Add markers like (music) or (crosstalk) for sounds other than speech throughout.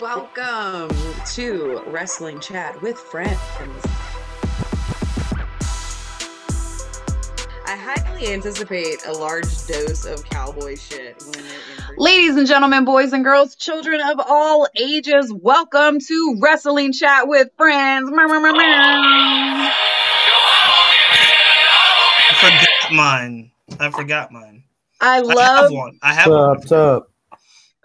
welcome to Wrestling Chat with Friends. I highly anticipate a large dose of cowboy shit when Ladies and gentlemen, boys and girls, children of all ages, welcome to Wrestling Chat with Friends. I forgot mine. I forgot mine. I I love. have one. I have one. What's up?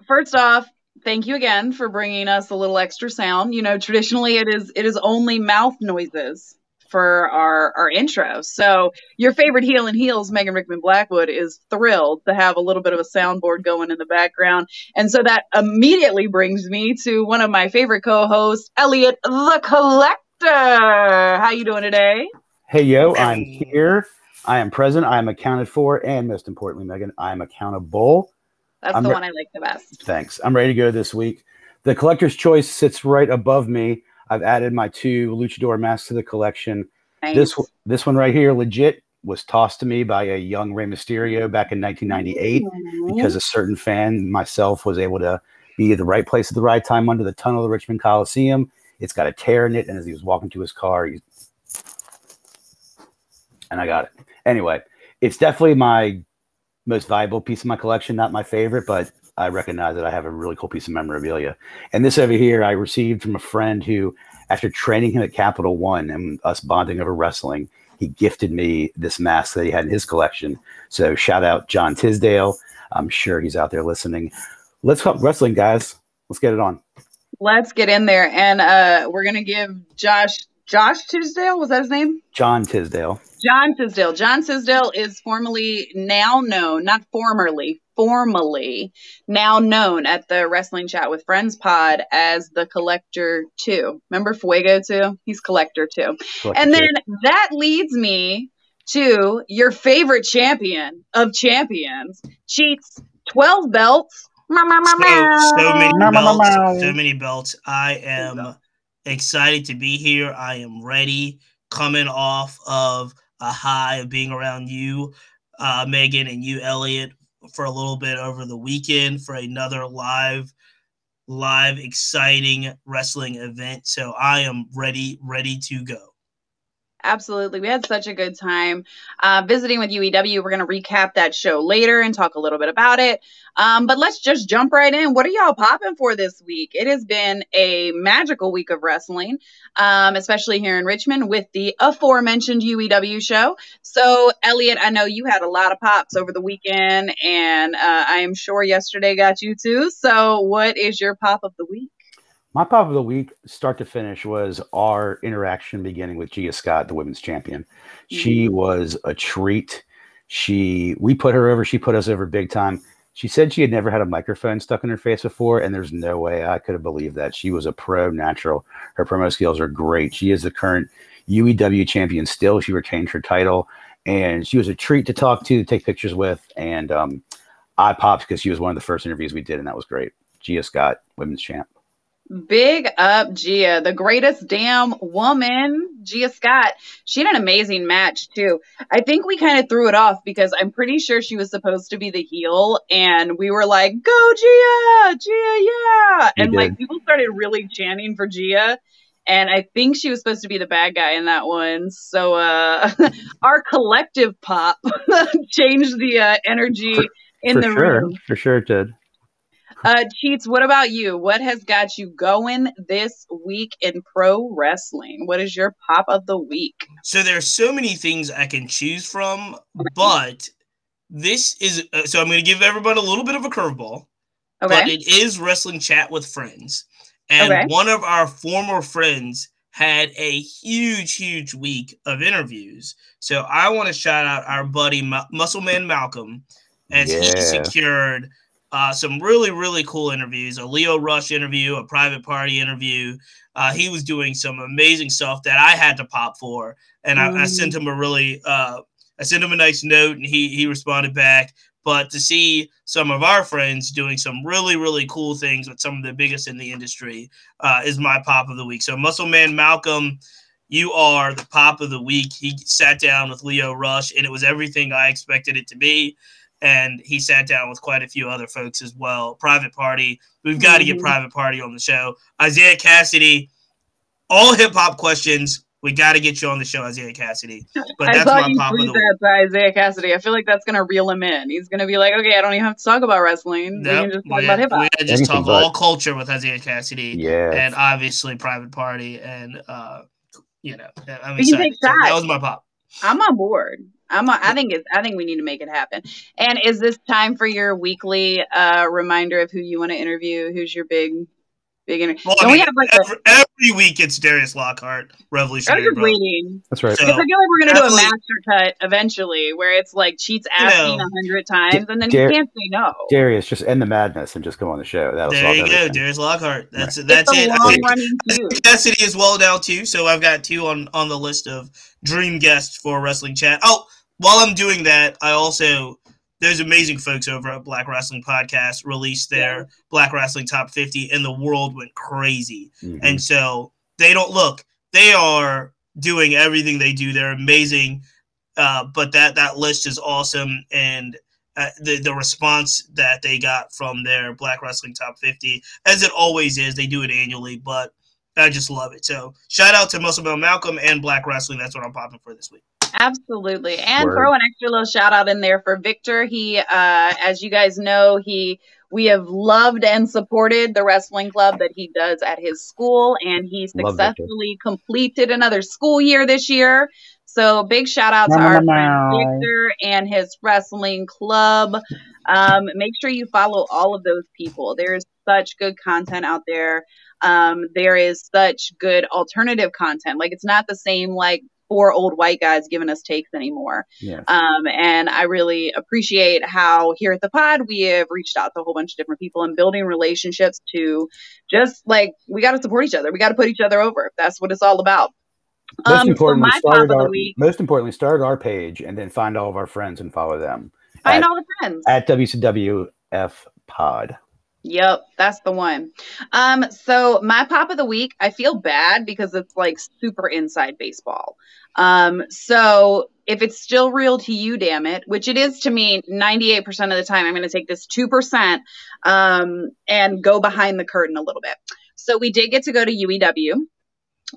First off, thank you again for bringing us a little extra sound. You know, traditionally it is it is only mouth noises for our our intro. So your favorite heel and heels, Megan Rickman Blackwood, is thrilled to have a little bit of a soundboard going in the background, and so that immediately brings me to one of my favorite co-hosts, Elliot the Collector. How you doing today? Hey, yo, I'm here. I am present. I am accounted for. And most importantly, Megan, I am accountable. That's I'm the re- one I like the best. Thanks. I'm ready to go this week. The collector's choice sits right above me. I've added my two luchador masks to the collection. Nice. This this one right here, legit, was tossed to me by a young Rey Mysterio back in 1998 because a certain fan, myself, was able to be at the right place at the right time under the tunnel of the Richmond Coliseum. It's got a tear in it, and as he was walking to his car, he and I got it. Anyway, it's definitely my most valuable piece of my collection, not my favorite, but I recognize that I have a really cool piece of memorabilia. And this over here, I received from a friend who, after training him at Capital One and us bonding over wrestling, he gifted me this mask that he had in his collection. So shout out John Tisdale. I'm sure he's out there listening. Let's talk wrestling, guys. Let's get it on. Let's get in there, and uh, we're gonna give Josh Josh Tisdale was that his name? John Tisdale. John Tisdale. John Tisdale is formerly now known, not formerly, formally now known at the Wrestling Chat with Friends pod as the Collector 2. Remember Fuego 2? He's Collector 2. And then that leads me to your favorite champion of champions. Cheats 12 belts. So, so many Meow, meow, belts. So many belts. I am excited to be here. I am ready. Coming off of a high of being around you, uh, Megan, and you, Elliot, for a little bit over the weekend for another live, live, exciting wrestling event. So I am ready, ready to go. Absolutely. We had such a good time uh, visiting with UEW. We're going to recap that show later and talk a little bit about it. Um, but let's just jump right in. What are y'all popping for this week? It has been a magical week of wrestling, um, especially here in Richmond with the aforementioned UEW show. So, Elliot, I know you had a lot of pops over the weekend, and uh, I am sure yesterday got you too. So, what is your pop of the week? My pop of the week, start to finish, was our interaction beginning with Gia Scott, the women's champion. She was a treat. She we put her over, she put us over big time. She said she had never had a microphone stuck in her face before, and there's no way I could have believed that. She was a pro natural. Her promo skills are great. She is the current UEW champion still. She retained her title, and she was a treat to talk to, to take pictures with. And um, I popped because she was one of the first interviews we did, and that was great. Gia Scott, women's champ. Big up Gia, the greatest damn woman, Gia Scott. She had an amazing match too. I think we kind of threw it off because I'm pretty sure she was supposed to be the heel, and we were like, "Go Gia, Gia, yeah!" We And like people started really chanting for Gia. And I think she was supposed to be the bad guy in that one. So uh (laughs) our collective pop (laughs) changed the uh, energy in the room. for the sure, room. for sure it did. Uh, Cheats, what about you? What has got you going this week in pro wrestling? What is your pop of the week? So there are so many things I can choose from, but this is uh, so I'm going to give everybody a little bit of a curveball, but Okay. it is wrestling chat with friends, and Okay. one of our former friends had a huge, huge week of interviews. So I want to shout out our buddy Mu- Muscleman Malcolm, as he secured uh, some really, really cool interviews. A Lio Rush interview, a private party interview. Uh, he was doing some amazing stuff that I had to pop for, and I, I Mm. sent him a really, uh, I sent him a nice note, and he he responded back. But to see some of our friends doing some really, really cool things with some of the biggest in the industry uh, is my pop of the week. So, Muscle Man Malcolm, you are the pop of the week. He sat down with Lio Rush, and it was everything I expected it to be. And he sat down with quite a few other folks as well. Private Party, we've got to get Mhm. Private Party on the show. Isiah Kassidy, all hip hop questions. We got to get you on the show, Isiah Kassidy. But I that's my you pop of tweet the that to Isiah Kassidy. I feel like that's gonna reel him in. He's gonna be like, okay, I don't even have to talk about wrestling. we can just talk we about hip hop. we just talk but. all culture with Isiah Kassidy Yeah. and obviously Private Party and uh, you know I'm We can take excited. So that was my pop. I'm on board. I'm. On, I think it's. I think we need to make it happen. And is this time for your weekly uh, reminder of who you want to interview? Who's your big, big interview? Well, I Don't we have like a? Every, every week it's Darius Lockhart, I was Revolutionary just Bro. waiting. That's right. So- Because I feel like we're gonna do a master cut eventually, where it's like cheats You asking know, a hundred times, and then Dar- you can't say no. Darius, just end the madness and just come on the show. That'll There solve you go. Darius Lockhart. That's It's that's a it. I long think running feud. (laughs) Kassidy is well now too, so I've got two on on the list of dream guests for wrestling chat. Oh, while I'm doing that, I also there's amazing folks over at Black Wrestling Podcast released their Black Wrestling Top 50, and the world went crazy. Mhm. And so they don't look. They are doing everything they do. They're amazing. Uh, but that that list is awesome, and uh, the the response that they got from their Black Wrestling Top 50, as it always is, they do it annually. But I just love it. So shout out to Muscle Bell Malcolm and Black Wrestling. That's what I'm popping for this week. Absolutely. And Word. throw an extra little shout out in there for Victor. He uh as you guys know, he we have loved and supported the wrestling club that he does at his school and he successfully completed another school year this year. So big shout out to our friend. Victor and his wrestling club. Um, make sure you follow all of those people. There is such good content out there. Um, there is such good alternative content. Like it's not the same like four old white guys giving us takes anymore. Yes. Um, and I really appreciate how here at the pod we have reached out to a whole bunch of different people and building relationships to just like we got to support each other. We got to put each other over. That's what it's all about. most Um, importantly, my top started our, week, most importantly, start our page and then find all of our friends and follow them find at, all the friends. at WCWF Pod. Yep, that's the one. Um, so my pop of the week, I feel bad because it's like super inside baseball. Um, so if it's still real to you, damn it, which it is to me, 98% of the time, I'm going to take this 2% um, and go behind the curtain a little bit. So we did get to go to UEW.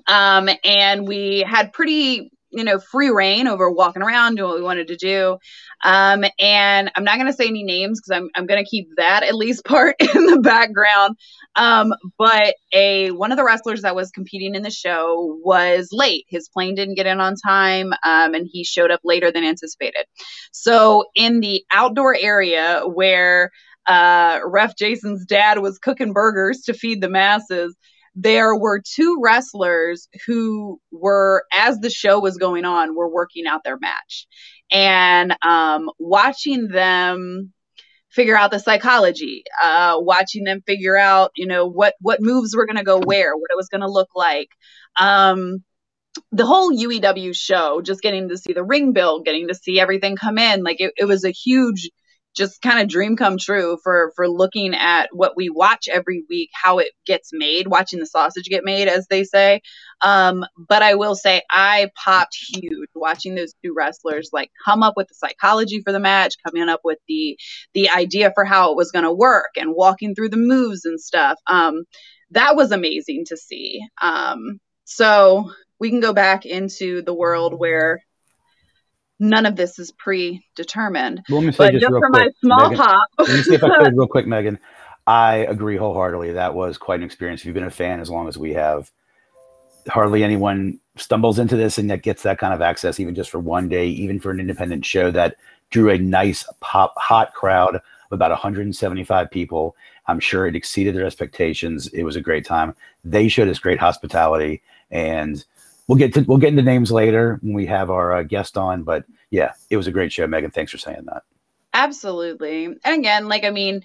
Um, and we had pretty, you know, free reign over walking around, doing what we wanted to do. Um, and I'm not going to say any names because I'm, I'm going to keep that at least (laughs) part in the background. Um, but a one of the wrestlers that was competing in the show was late. His plane didn't get in on time, um, and he showed up later than anticipated. So in the outdoor area where uh, Ref Jason's dad was cooking burgers to feed the masses, there were two wrestlers who were, as the show was going on, were working out their match and um, watching them figure out the psychology, uh, watching them figure out, you know, what what moves were going to go where, what it was going to look like. Um, the whole UEW show, just getting to see the ring build, getting to see everything come in, like it, it was a huge, just kind of dream come true for for looking at what we watch every week, how it gets made, watching the sausage get made, as they say. Um, but I will say I popped huge watching those two wrestlers like come up with the psychology for the match, coming up with the the idea for how it was going to work, and walking through the moves and stuff. Um, that was amazing to see. Um, so we can go back into the world where none of this is predetermined. Well, let me say But just just real for quick, my small Megan, pop, Let me see if I could (laughs) real quick, Megan. I agree wholeheartedly. That was quite an experience. If you've been a fan as long as we have, hardly anyone stumbles into this and that gets that kind of access, even just for one day, even for an independent show that drew a nice pop hot crowd of about 175 people. I'm sure it exceeded their expectations. It was a great time. They showed us great hospitality, and we'll get to we'll get into names later when we have our uh, guest on. But yeah, it was a great show, Megan. Thanks for saying that. Absolutely. And again, like I mean,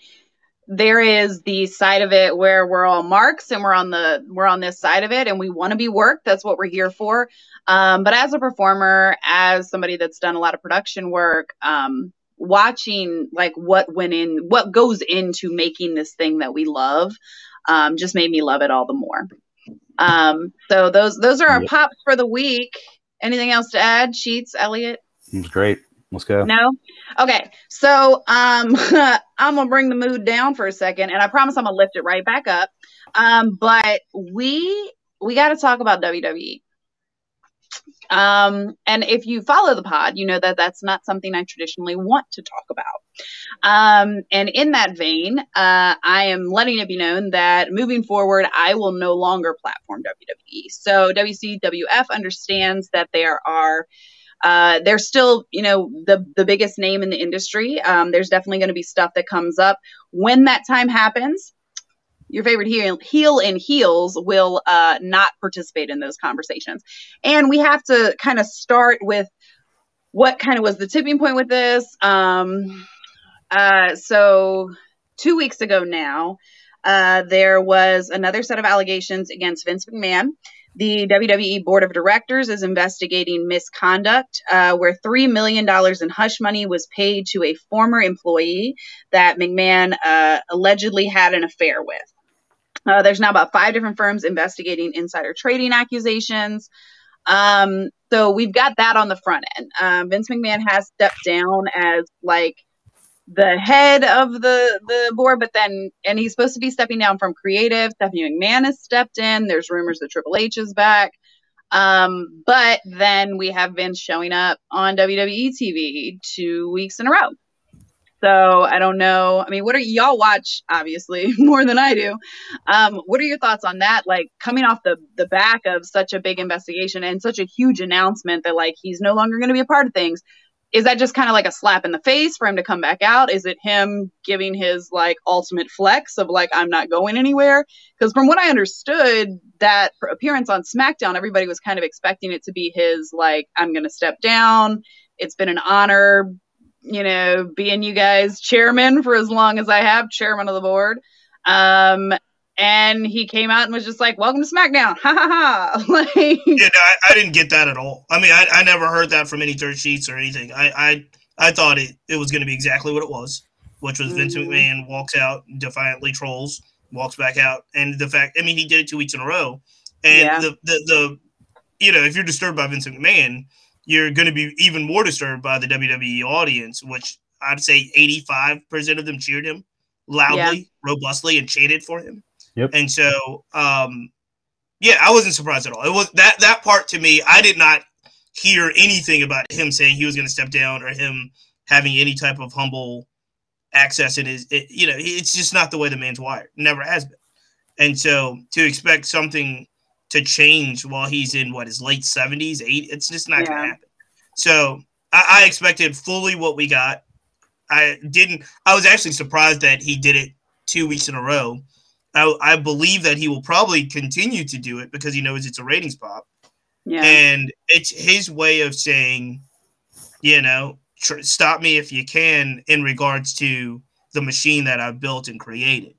there is the side of it where we're all marks and we're on the we're on this side of it and we want to be worked. That's what we're here for. Um, but as a performer, as somebody that's done a lot of production work, um, watching like what went in, what goes into making this thing that we love, um, just made me love it all the more. Um, so those those are our Yep. pops for the week. Anything else to add? Cheats, Elliot? Great. Let's go. No? Okay. So um (laughs) I'm gonna bring the mood down for a second and I promise I'm gonna lift it right back up. Um, but we we gotta talk about WWE. Um, and if you follow the pod, you know that that's not something I traditionally want to talk about. Um, and in that vein, uh, I am letting it be known that moving forward, I will no longer platform WWE. So WCWF understands that there are uh, they're still, you know, the the biggest name in the industry. Um, there's definitely going to be stuff that comes up when that time happens. Your favorite heel, heel and heels will uh, not participate in those conversations, and we have to kind of start with what kind of was the tipping point with this. Um, uh, so two weeks ago now, uh, there was another set of allegations against Vince McMahon. The WWE Board of Directors is investigating misconduct, uh, where $3 million in hush money was paid to a former employee that McMahon uh, allegedly had an affair with. Uh, there's now about five different firms investigating insider trading accusations. Um, so we've got that on the front end. Um, Vince McMahon has stepped down as like the head of the the board, but then and he's supposed to be stepping down from creative. Stephanie McMahon has stepped in. There's rumors that Triple H is back. Um, but then we have Vince showing up on WWE TV two weeks in a row. So I don't know. I mean, what are y'all watch obviously (laughs) more than I do? Um, what are your thoughts on that? Like coming off the the back of such a big investigation and such a huge announcement that like he's no longer going to be a part of things is that just kind of like a slap in the face for him to come back out? Is it him giving his like ultimate flex of like I'm not going anywhere? Because from what I understood, that appearance on SmackDown, everybody was kind of expecting it to be his like I'm going to step down. It's been an honor, you know, being you guys chairman for as long as I have, chairman of the board. Um, and he came out and was just like, "Welcome to SmackDown!" (laughs) Ha ha ha! (laughs) like, yeah, no, I, I, didn't get that at all. I mean, I, I never heard that from any dirt sheets or anything. I I, I thought it it was going to be exactly what it was, which was mm-hmm. Vince McMahon walks out, defiantly trolls, walks back out, and the fact, I mean, he did it two weeks in a row, and yeah. the, the the you know, if you're disturbed by Vince McMahon, you're going to be even more disturbed by the WWE audience, which I'd say 85% of them cheered him loudly, yeah. robustly, and chanted for him. Yep. And so, um, yeah, I wasn't surprised at all. It was that that part to me. I did not hear anything about him saying he was going to step down or him having any type of humble access in his. It, you know, it's just not the way the man's wired. Never has been. And so to expect something to change while he's in what his late seventies, eight, it's just not yeah. going to happen. So I, I expected fully what we got. I didn't. I was actually surprised that he did it two weeks in a row I, I believe that he will probably continue to do it because he knows it's a ratings pop. Yeah. And it's his way of saying, you know, tr- stop me if you can in regards to the machine that I've built and created.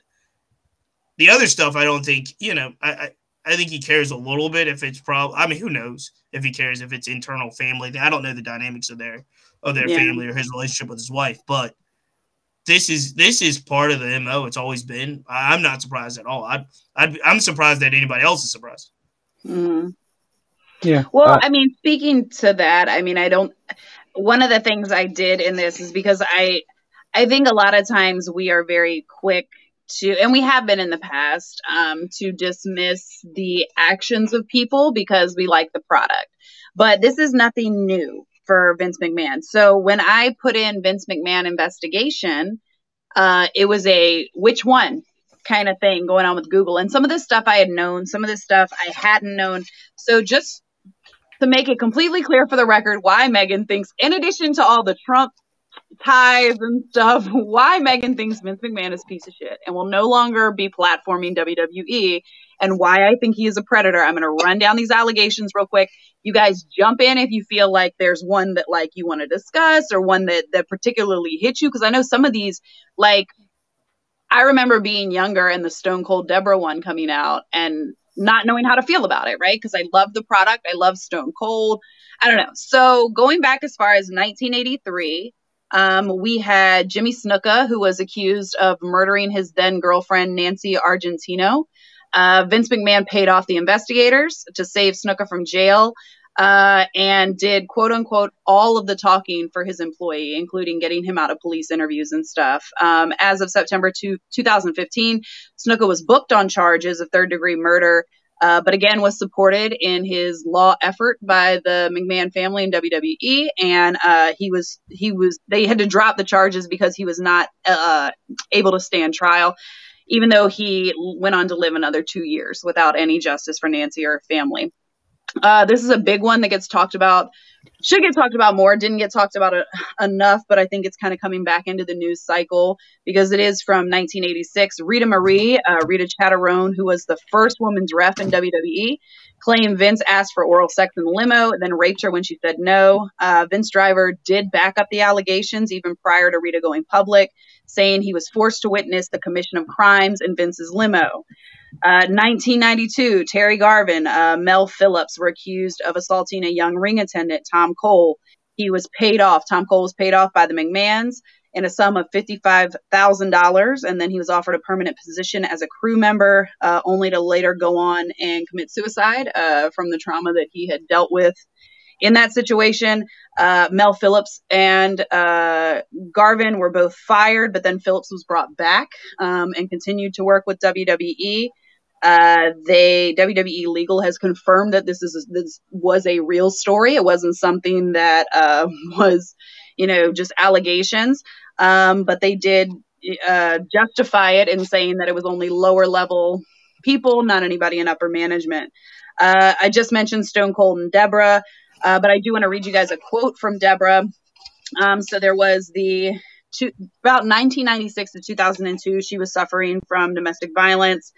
The other stuff, I don't think, you know, I, I, I think he cares a little bit if it's probably, I mean, who knows if he cares if it's internal family. I don't know the dynamics of their, of their yeah. family or his relationship with his wife, but this is this is part of the mo. It's always been. I'm not surprised at all. I i am surprised that anybody else is surprised. Mm-hmm. Yeah. Well, uh, I mean, speaking to that, I mean, I don't. One of the things I did in this is because I, I think a lot of times we are very quick to, and we have been in the past, um, to dismiss the actions of people because we like the product. But this is nothing new for Vince McMahon. So when I put in Vince McMahon investigation, uh, it was a which one kind of thing going on with Google. And some of this stuff I had known, some of this stuff I hadn't known. So just to make it completely clear for the record why Megan thinks, in addition to all the Trump ties and stuff, (laughs) why Megan thinks Vince McMahon is a piece of shit and will no longer be platforming WWE and why I think he is a predator. I'm going to run down these allegations real quick. You guys jump in if you feel like there's one that like you want to discuss or one that that particularly hits you because I know some of these like I remember being younger and the Stone Cold Deborah one coming out and not knowing how to feel about it, right? Because I love the product. I love Stone Cold. I don't know. So going back as far as 1983, um, we had Jimmy Snuka, who was accused of murdering his then girlfriend, Nancy Argentino. Uh, Vince McMahon paid off the investigators to save Snuka from jail. uh, and did quote unquote all of the talking for his employee, including getting him out of police interviews and stuff. Um, as of September two, 2015, Snuka was booked on charges of third degree murder. Uh, but again, was supported in his law effort by the McMahon family and WWE, and uh, he was he was they had to drop the charges because he was not uh, able to stand trial even though he went on to live another two years without any justice for Nancy or her family. Uh, this is a big one that gets talked about, should get talked about more, didn't get talked about a, enough, but I think it's kind of coming back into the news cycle because it is from 1986. Rita Marie, uh, Rita Chatterton, who was the first woman's ref in WWE, claimed Vince asked for oral sex in the limo, then raped her when she said no. Uh, Vince Driver did back up the allegations even prior to Rita going public, saying he was forced to witness the commission of crimes in Vince's limo. 1992, uh, Terry Garvin, uh, Mel Phillips were accused of assaulting a young ring attendant, Tom Cole. He was paid off. Tom Cole was paid off by the McMahons in a sum of $55,000, and then he was offered a permanent position as a crew member, uh, only to later go on and commit suicide uh, from the trauma that he had dealt with in that situation. Uh, Mel Phillips and uh, Garvin were both fired, but then Phillips was brought back um, and continued to work with WWE. Uh, they WWE legal has confirmed that this is this was a real story. It wasn't something that uh, (laughs) was, you know, just allegations. Um, but they did uh, justify it in saying that it was only lower level people, not anybody in upper management. Uh, I just mentioned Stone Cold and Deborah, uh, but I do want to read you guys a quote from Deborah. Um, so there was the about 1996 to 2002, she was suffering from domestic violence.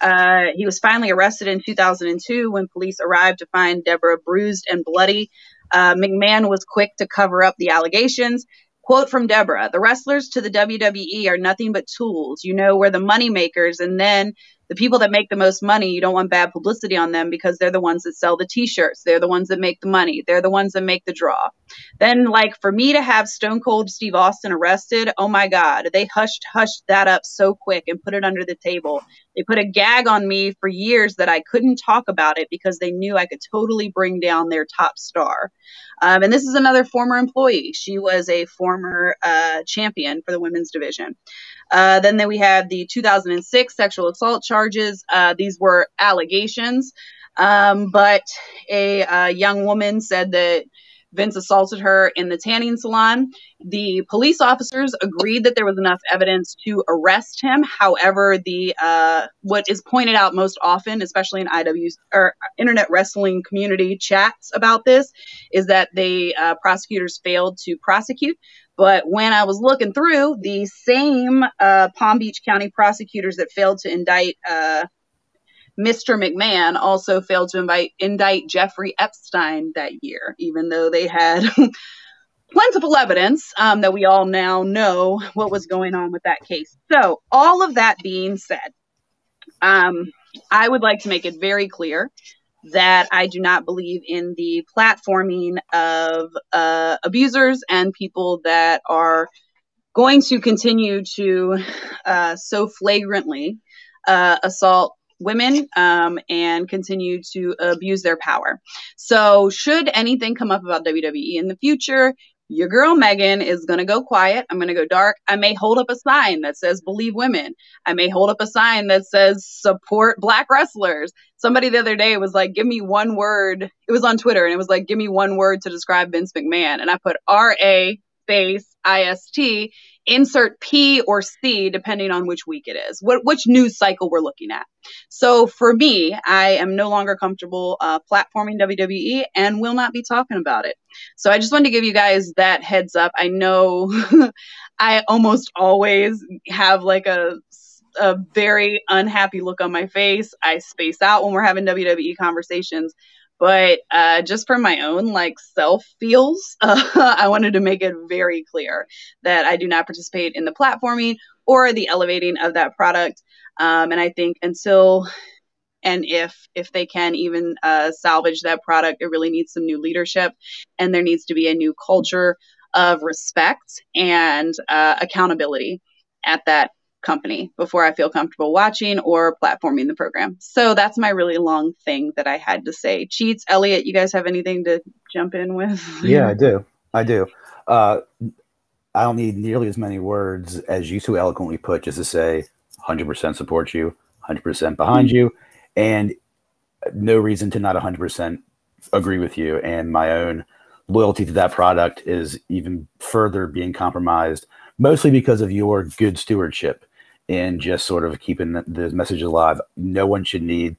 Uh, he was finally arrested in 2002 when police arrived to find Deborah bruised and bloody. Uh, McMahon was quick to cover up the allegations. Quote from Deborah The wrestlers to the WWE are nothing but tools. You know, we're the money makers, and then the people that make the most money, you don't want bad publicity on them because they're the ones that sell the t-shirts. They're the ones that make the money. They're the ones that make the draw. Then like for me to have Stone Cold Steve Austin arrested, oh my God, they hushed hushed that up so quick and put it under the table. They put a gag on me for years that I couldn't talk about it because they knew I could totally bring down their top star. Um, and this is another former employee. She was a former uh, champion for the women's division. Uh, then, we have the 2006 sexual assault charges. Uh, these were allegations, um, but a, a uh, young woman said that Vince assaulted her in the tanning salon. The police officers agreed that there was enough evidence to arrest him. However, the uh, what is pointed out most often, especially in IW's or internet wrestling community chats about this, is that the uh, prosecutors failed to prosecute. But when I was looking through, the same uh, Palm Beach County prosecutors that failed to indict uh, Mr. McMahon also failed to invite, indict Jeffrey Epstein that year, even though they had (laughs) plentiful evidence um, that we all now know what was going on with that case. So, all of that being said, um, I would like to make it very clear that I do not believe in the platforming of uh, abusers and people that are going to continue to uh, so flagrantly uh, assault women um, and continue to abuse their power. So, should anything come up about WWE in the future, your girl Megan is going to go quiet. I'm going to go dark. I may hold up a sign that says believe women. I may hold up a sign that says support black wrestlers. Somebody the other day was like, give me one word. It was on Twitter and it was like, give me one word to describe Vince McMahon. And I put R A space I S T insert P or C depending on which week it is, what, which news cycle we're looking at. So for me, I am no longer comfortable uh, platforming WWE and will not be talking about it. So I just wanted to give you guys that heads up. I know (laughs) I almost always have like a a very unhappy look on my face. I space out when we're having WWE conversations but uh, just for my own like self feels uh, (laughs) i wanted to make it very clear that i do not participate in the platforming or the elevating of that product. Um, and i think until and if if they can even uh, salvage that product it really needs some new leadership and there needs to be a new culture of respect and uh, accountability at that company before I feel comfortable watching or platforming the program. So that's my really long thing that I had to say. Cheats, Elliot, you guys have anything to jump in with? (laughs) Yeah, I do. I do. Uh, I don't need nearly as many words as you so eloquently put just to say 100% support you, 100% behind you, and no reason to not 100% agree with you. And my own loyalty to that product is even further being compromised, mostly because of your good stewardship and just sort of keeping the, the message alive. No one should need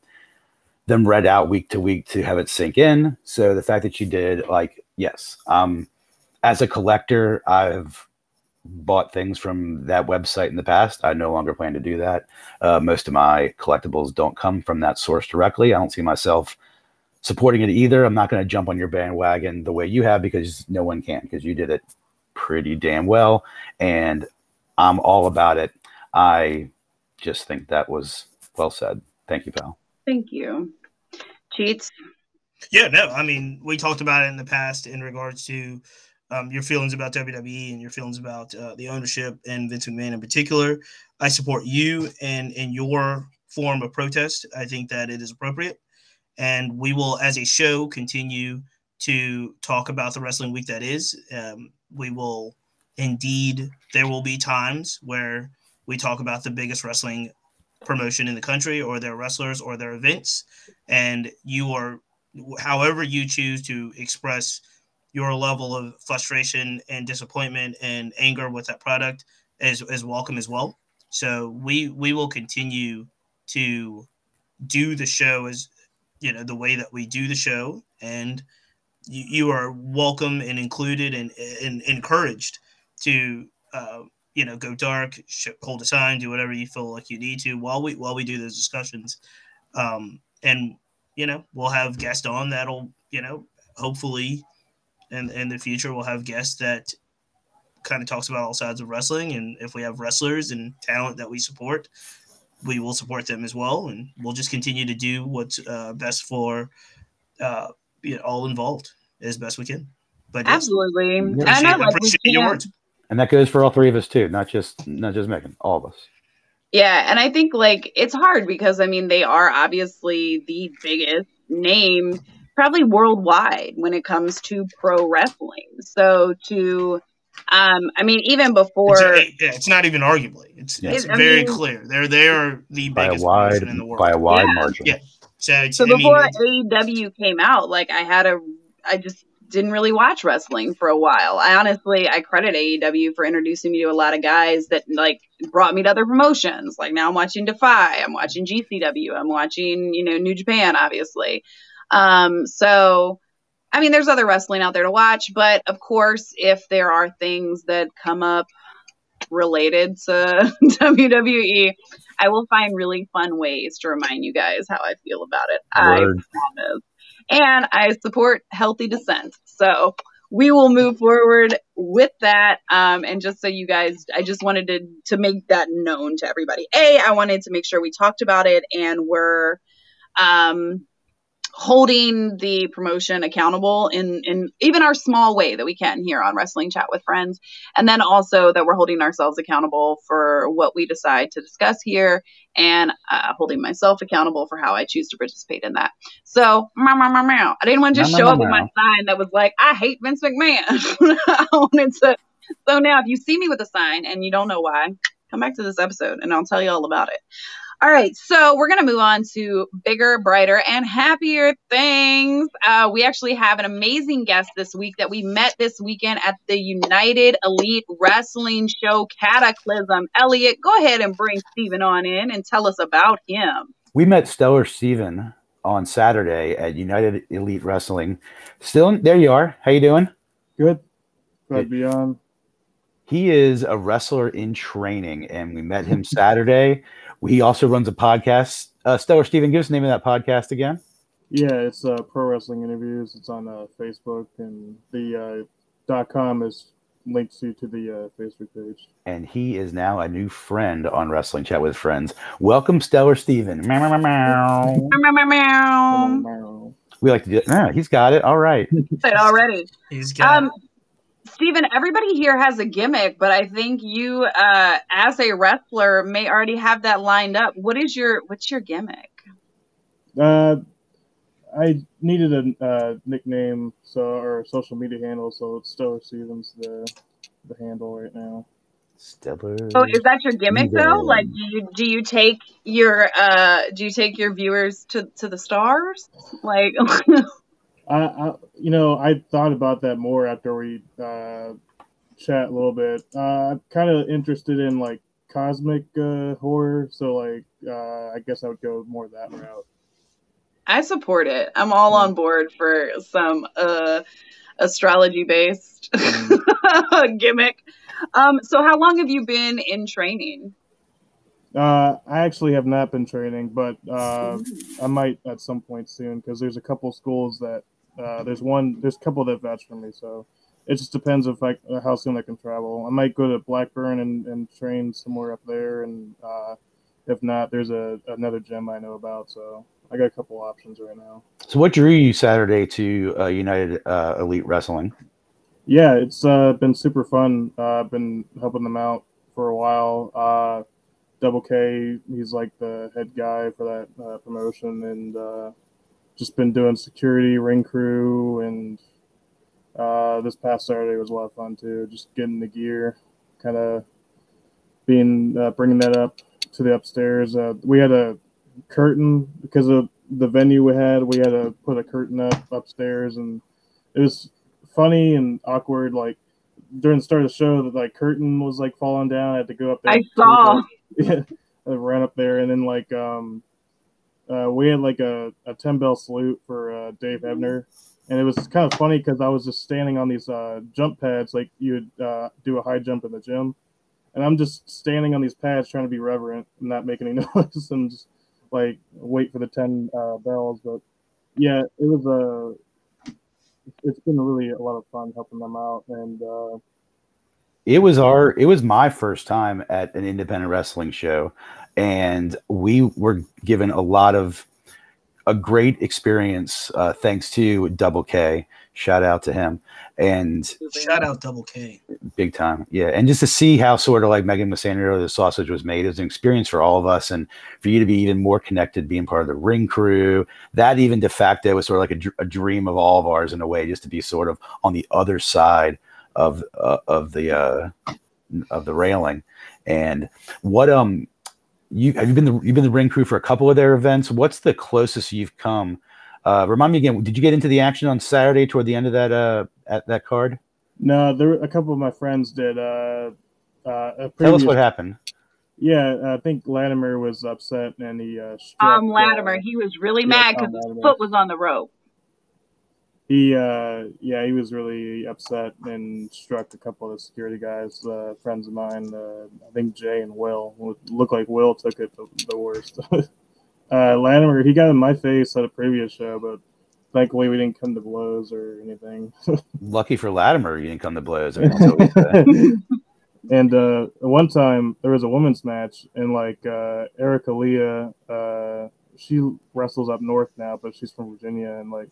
them read out week to week to have it sink in. So the fact that you did, like, yes, um, as a collector, I've bought things from that website in the past. I no longer plan to do that. Uh, most of my collectibles don't come from that source directly. I don't see myself supporting it either. I'm not going to jump on your bandwagon the way you have because no one can because you did it pretty damn well. And I'm all about it. I just think that was well said. Thank you, pal. Thank you. Cheats. Yeah, no, I mean, we talked about it in the past in regards to um, your feelings about WWE and your feelings about uh, the ownership and Vince McMahon in particular. I support you and in your form of protest. I think that it is appropriate, and we will, as a show, continue to talk about the wrestling week that is. Um, we will indeed. There will be times where we talk about the biggest wrestling promotion in the country, or their wrestlers, or their events, and you are, however, you choose to express your level of frustration and disappointment and anger with that product is, is welcome as well. So we we will continue to do the show as you know the way that we do the show, and you, you are welcome and included and, and encouraged to uh, you know go dark, hold a sign, do whatever you feel like you need to while we while we do those discussions, um, and you know we'll have guests on that'll you know hopefully and in the future we'll have guests that kind of talks about all sides of wrestling. And if we have wrestlers and talent that we support we will support them as well. And we'll just continue to do what's uh, best for uh, you know, all involved as best we can. But yes, absolutely. Appreciate, I know, like appreciate your words and that goes for all three of us too not just not just Megan all of us yeah and i think like it's hard because i mean they are obviously the biggest name probably worldwide when it comes to pro wrestling. So to um, I mean, even before it's, a, it's not even arguably. It's, yeah. it's very mean, clear. They're they are the by biggest a wide, in the world by a wide yeah. margin. Yeah. So, so before mean, AEW came out, like I had a, I just didn't really watch wrestling for a while. I honestly, I credit AEW for introducing me to a lot of guys that like brought me to other promotions. Like now I'm watching Defy, I'm watching GCW, I'm watching you know New Japan, obviously. Um, so, I mean, there's other wrestling out there to watch, but of course, if there are things that come up related to (laughs) WWE, I will find really fun ways to remind you guys how I feel about it. Word. I promise. And I support healthy dissent. So we will move forward with that. Um, and just so you guys, I just wanted to to make that known to everybody. A, I wanted to make sure we talked about it and we're um, holding the promotion accountable in in even our small way that we can here on wrestling chat with friends. And then also that we're holding ourselves accountable for what we decide to discuss here and uh, holding myself accountable for how i choose to participate in that. So meow, meow, meow, meow. i didn't want to just show up with my sign that was like i hate vince mcmahon. (laughs) I wanted to so now if you see me with a sign and you don't know why come back to this episode and i'll tell you all about it all right, so we're going to move on to bigger, brighter, and happier things. Uh, we actually have an amazing guest this week that we met this weekend at the United Elite Wrestling Show Cataclysm. Elliot, go ahead and bring Steven on in and tell us about him. We met Stellar Steven on Saturday at United Elite Wrestling. Still, there you are. How you doing? Good. Glad to be on. He is a wrestler in training, and we met him Saturday. He also runs a podcast. Uh, Stellar Steven, give us the name of that podcast again. Yeah, it's uh, Pro Wrestling Interviews. It's on uh, Facebook, and the uh, dot com is links to to the uh, Facebook page. And he is now a new friend on Wrestling Chat with Friends. Welcome, Stellar Steven. Meow, meow, meow, meow. meow, We like to do it. Ah, he's got it. All right. Said already. He's got um, Stephen, everybody here has a gimmick, but I think you, uh, as a wrestler, may already have that lined up. What is your what's your gimmick? Uh, I needed a uh, nickname, so or a social media handle, so it's Stellar Stevens the the handle right now. Stellar. Oh, is that your gimmick though? Like, do you do you take your uh do you take your viewers to to the stars? Like, (laughs) I, I you know I thought about that more after we uh, chat a little bit. Uh, I'm kind of interested in like cosmic uh, horror, so like uh, I guess I would go more that route. I support it. I'm all on board for some uh astrology based (laughs) gimmick. Um, so how long have you been in training? Uh, I actually have not been training, but uh, I might at some point soon because there's a couple schools that uh, there's one there's a couple that vouch for me, so it just depends if I how soon I can travel. I might go to Blackburn and, and train somewhere up there, and uh, if not, there's a another gym I know about, so I got a couple options right now. So, what drew you Saturday to uh, United uh, Elite Wrestling? Yeah, it's uh, been super fun. Uh, I've been helping them out for a while. Uh, Double K, he's like the head guy for that uh, promotion, and uh, just been doing security, ring crew, and uh, this past Saturday was a lot of fun too. Just getting the gear, kind of being uh, bringing that up to the upstairs. Uh, we had a curtain because of the venue we had. We had to put a curtain up upstairs, and it was funny and awkward. Like during the start of the show, the like curtain was like falling down. I had to go up there. I saw. (laughs) Yeah, I ran up there, and then like um, uh, we had like a, a ten bell salute for uh, Dave Ebner, and it was kind of funny because I was just standing on these uh, jump pads like you would uh, do a high jump in the gym, and I'm just standing on these pads trying to be reverent and not make any (laughs) noise and just like wait for the ten uh, bells. But yeah, it was a. It's been really a lot of fun helping them out, and uh, It was our it was my first time at an independent wrestling show and we were given a lot of a great experience uh, thanks to Double K. Shout out to him and Shout out Double K. big time. Yeah. And just to see how sort of like Megan was saying earlier, the sausage was made is an experience for all of us. And for you to be even more connected, being part of the ring crew, that even de facto was sort of like a, a dream of all of ours in a way, just to be sort of on the other side of, uh, of the, uh, of the railing. And what, um, you have you been the you've been the ring crew for a couple of their events. What's the closest you've come? Uh, remind me again. Did you get into the action on Saturday toward the end of that uh at that card? no, there were a couple of my friends did. Uh, uh, a Tell us previous- what happened. Yeah, I think Latimer was upset and he uh, struck, Um, uh, Latimer, he was really yeah, mad because his foot was on the rope. He uh, yeah he was really upset and struck a couple of the security guys, uh, friends of mine. Uh, I think Jay and Will It looked like Will took it the, the worst. (laughs) uh, Latimer he got in my face at a previous show, but thankfully we didn't come to blows or anything. (laughs) Lucky for Latimer, you didn't come to blows. I mean, that's always, (laughs) and uh, one time there was a women's match, and like uh, Erica Leah, uh, she wrestles up north now, but she's from Virginia, and like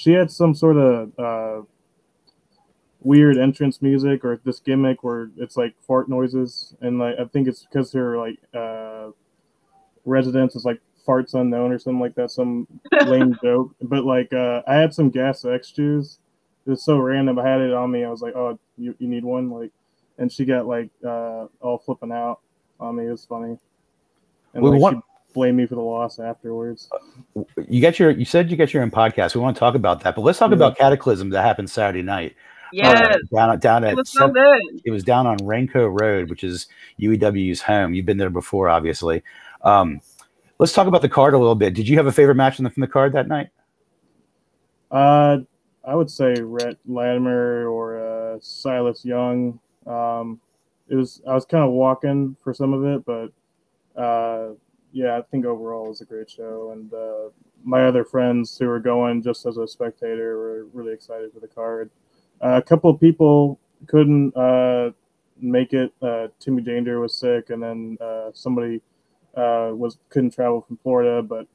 she had some sort of uh, weird entrance music or this gimmick where it's like fart noises, and like I think it's because her like uh, residence is like farts unknown or something like that, some lame (laughs) joke. But like uh, I had some gas X juice. It was so random. I had it on me. I was like, "Oh, you, you need one?" Like, and she got like uh, all flipping out on me. It was funny. And Well, like, what- she blamed me for the loss afterwards. you get your you said you got your own podcast. We want to talk about that, but let's talk Yeah. about Cataclysm that happened Saturday night. Yes, Uh, down down at it was so seven- good. it was down on Rainco Road, which is UEW's home. You've been there before, obviously. Um, let's talk about the card a little bit. Did you have a favorite match from the, from the card that night? Uh, I would say Rhett Latimer or uh, Silas Young. Um, it was I was kind of walking for some of it, but uh, yeah, I think overall it was a great show. And uh, my other friends who were going just as a spectator were really excited for the card. Uh, a couple of people couldn't uh, make it. Uh, Timmy Danger was sick, and then uh, somebody uh, was couldn't travel from Florida. But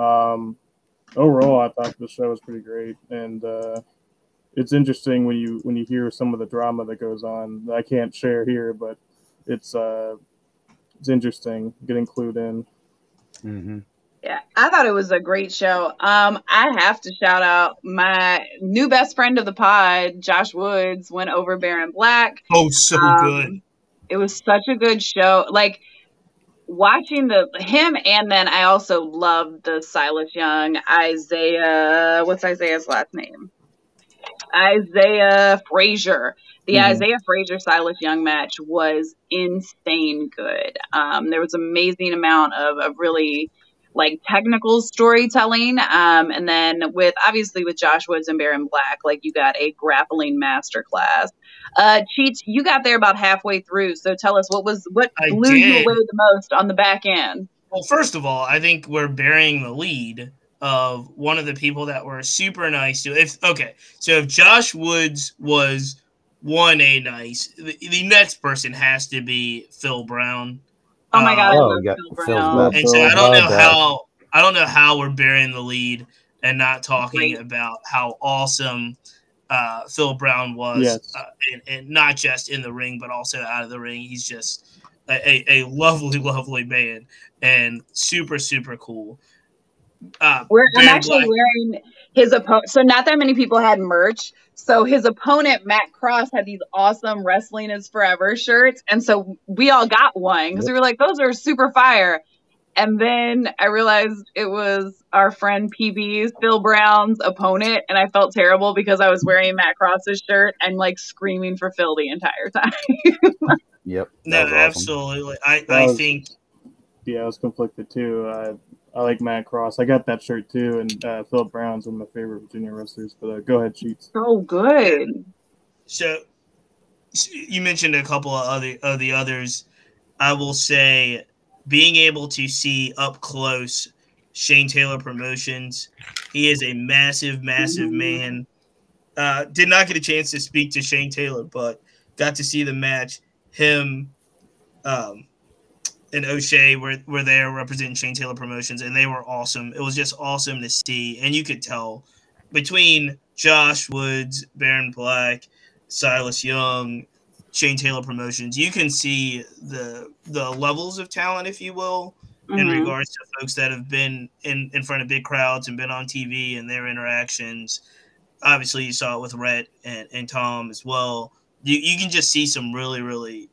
um, overall, I thought the show was pretty great, and it's interesting when you when you hear some of the drama that goes on. I can't share here, but it's it's interesting getting clued in. Mm-hmm. Yeah, I thought it was a great show. Um, I have to shout out my new best friend of the pod, Josh Woods, went over Baron Black. Oh, so Um, good. It was such a good show. Like watching the him, and then I also loved the Silas Young, Isaiah. What's Isaiah's last name? Isaiah Frazier. The Mhm. Isaiah Frazier Silas Young match was insane good. Um, there was amazing amount of, of really like technical storytelling. Um, and then with obviously with Josh Woods and Baron Black, like you got a grappling masterclass. Uh, Cheats, you got there about halfway through. So tell us what was what I blew you did. away the most on the back end. Well, first of all, I think we're burying the lead of one of the people that were super nice to. If okay, so if Josh Woods was one a nice, the, the next person has to be Phil Brown. Oh my god, I Oh, love Phil Brown. love. And so I don't know that. how I don't know how we're bearing the lead and not talking Right. about how awesome uh, Phil Brown was, Yes. uh, and, and not just in the ring but also out of the ring. He's just a, a, a lovely, (laughs) lovely man and super, super cool. Uh, We're, I'm actually Black- wearing his opponent. So not that many people had merch. So his opponent Matt Cross had these awesome "Wrestling Is Forever" shirts, and so we all got one because we were like, "Those are super fire." And then I realized it was our friend PB's Phil Brown's opponent, and I felt terrible because I was wearing Matt Cross's shirt and like screaming for Phil the entire (laughs) time. Yep. no, awesome. absolutely. I, That I was- think Yeah, I was conflicted too. I I like Matt Cross. I got that shirt too, and uh, Philip Brown's one of my favorite Virginia wrestlers. But uh, go ahead, Cheats. so good. so. You mentioned a couple of other of the others. I will say, being able to see up close Shane Taylor Promotions, he is a massive, massive Mhm. man. Uh, did not get a chance to speak to Shane Taylor, but got to see the match. Him, um, and O'Shay were, were there representing Shane Taylor Promotions, and they were awesome. It was just awesome to see, and you could tell between Josh Woods, Baron Black, Silas Young, Shane Taylor Promotions, you can see the the levels of talent, if you will, in Mhm. regards to folks that have been in, in front of big crowds and been on TV and their interactions. Obviously, you saw it with Rhett and, and Tom as well. You, you can just see some really, really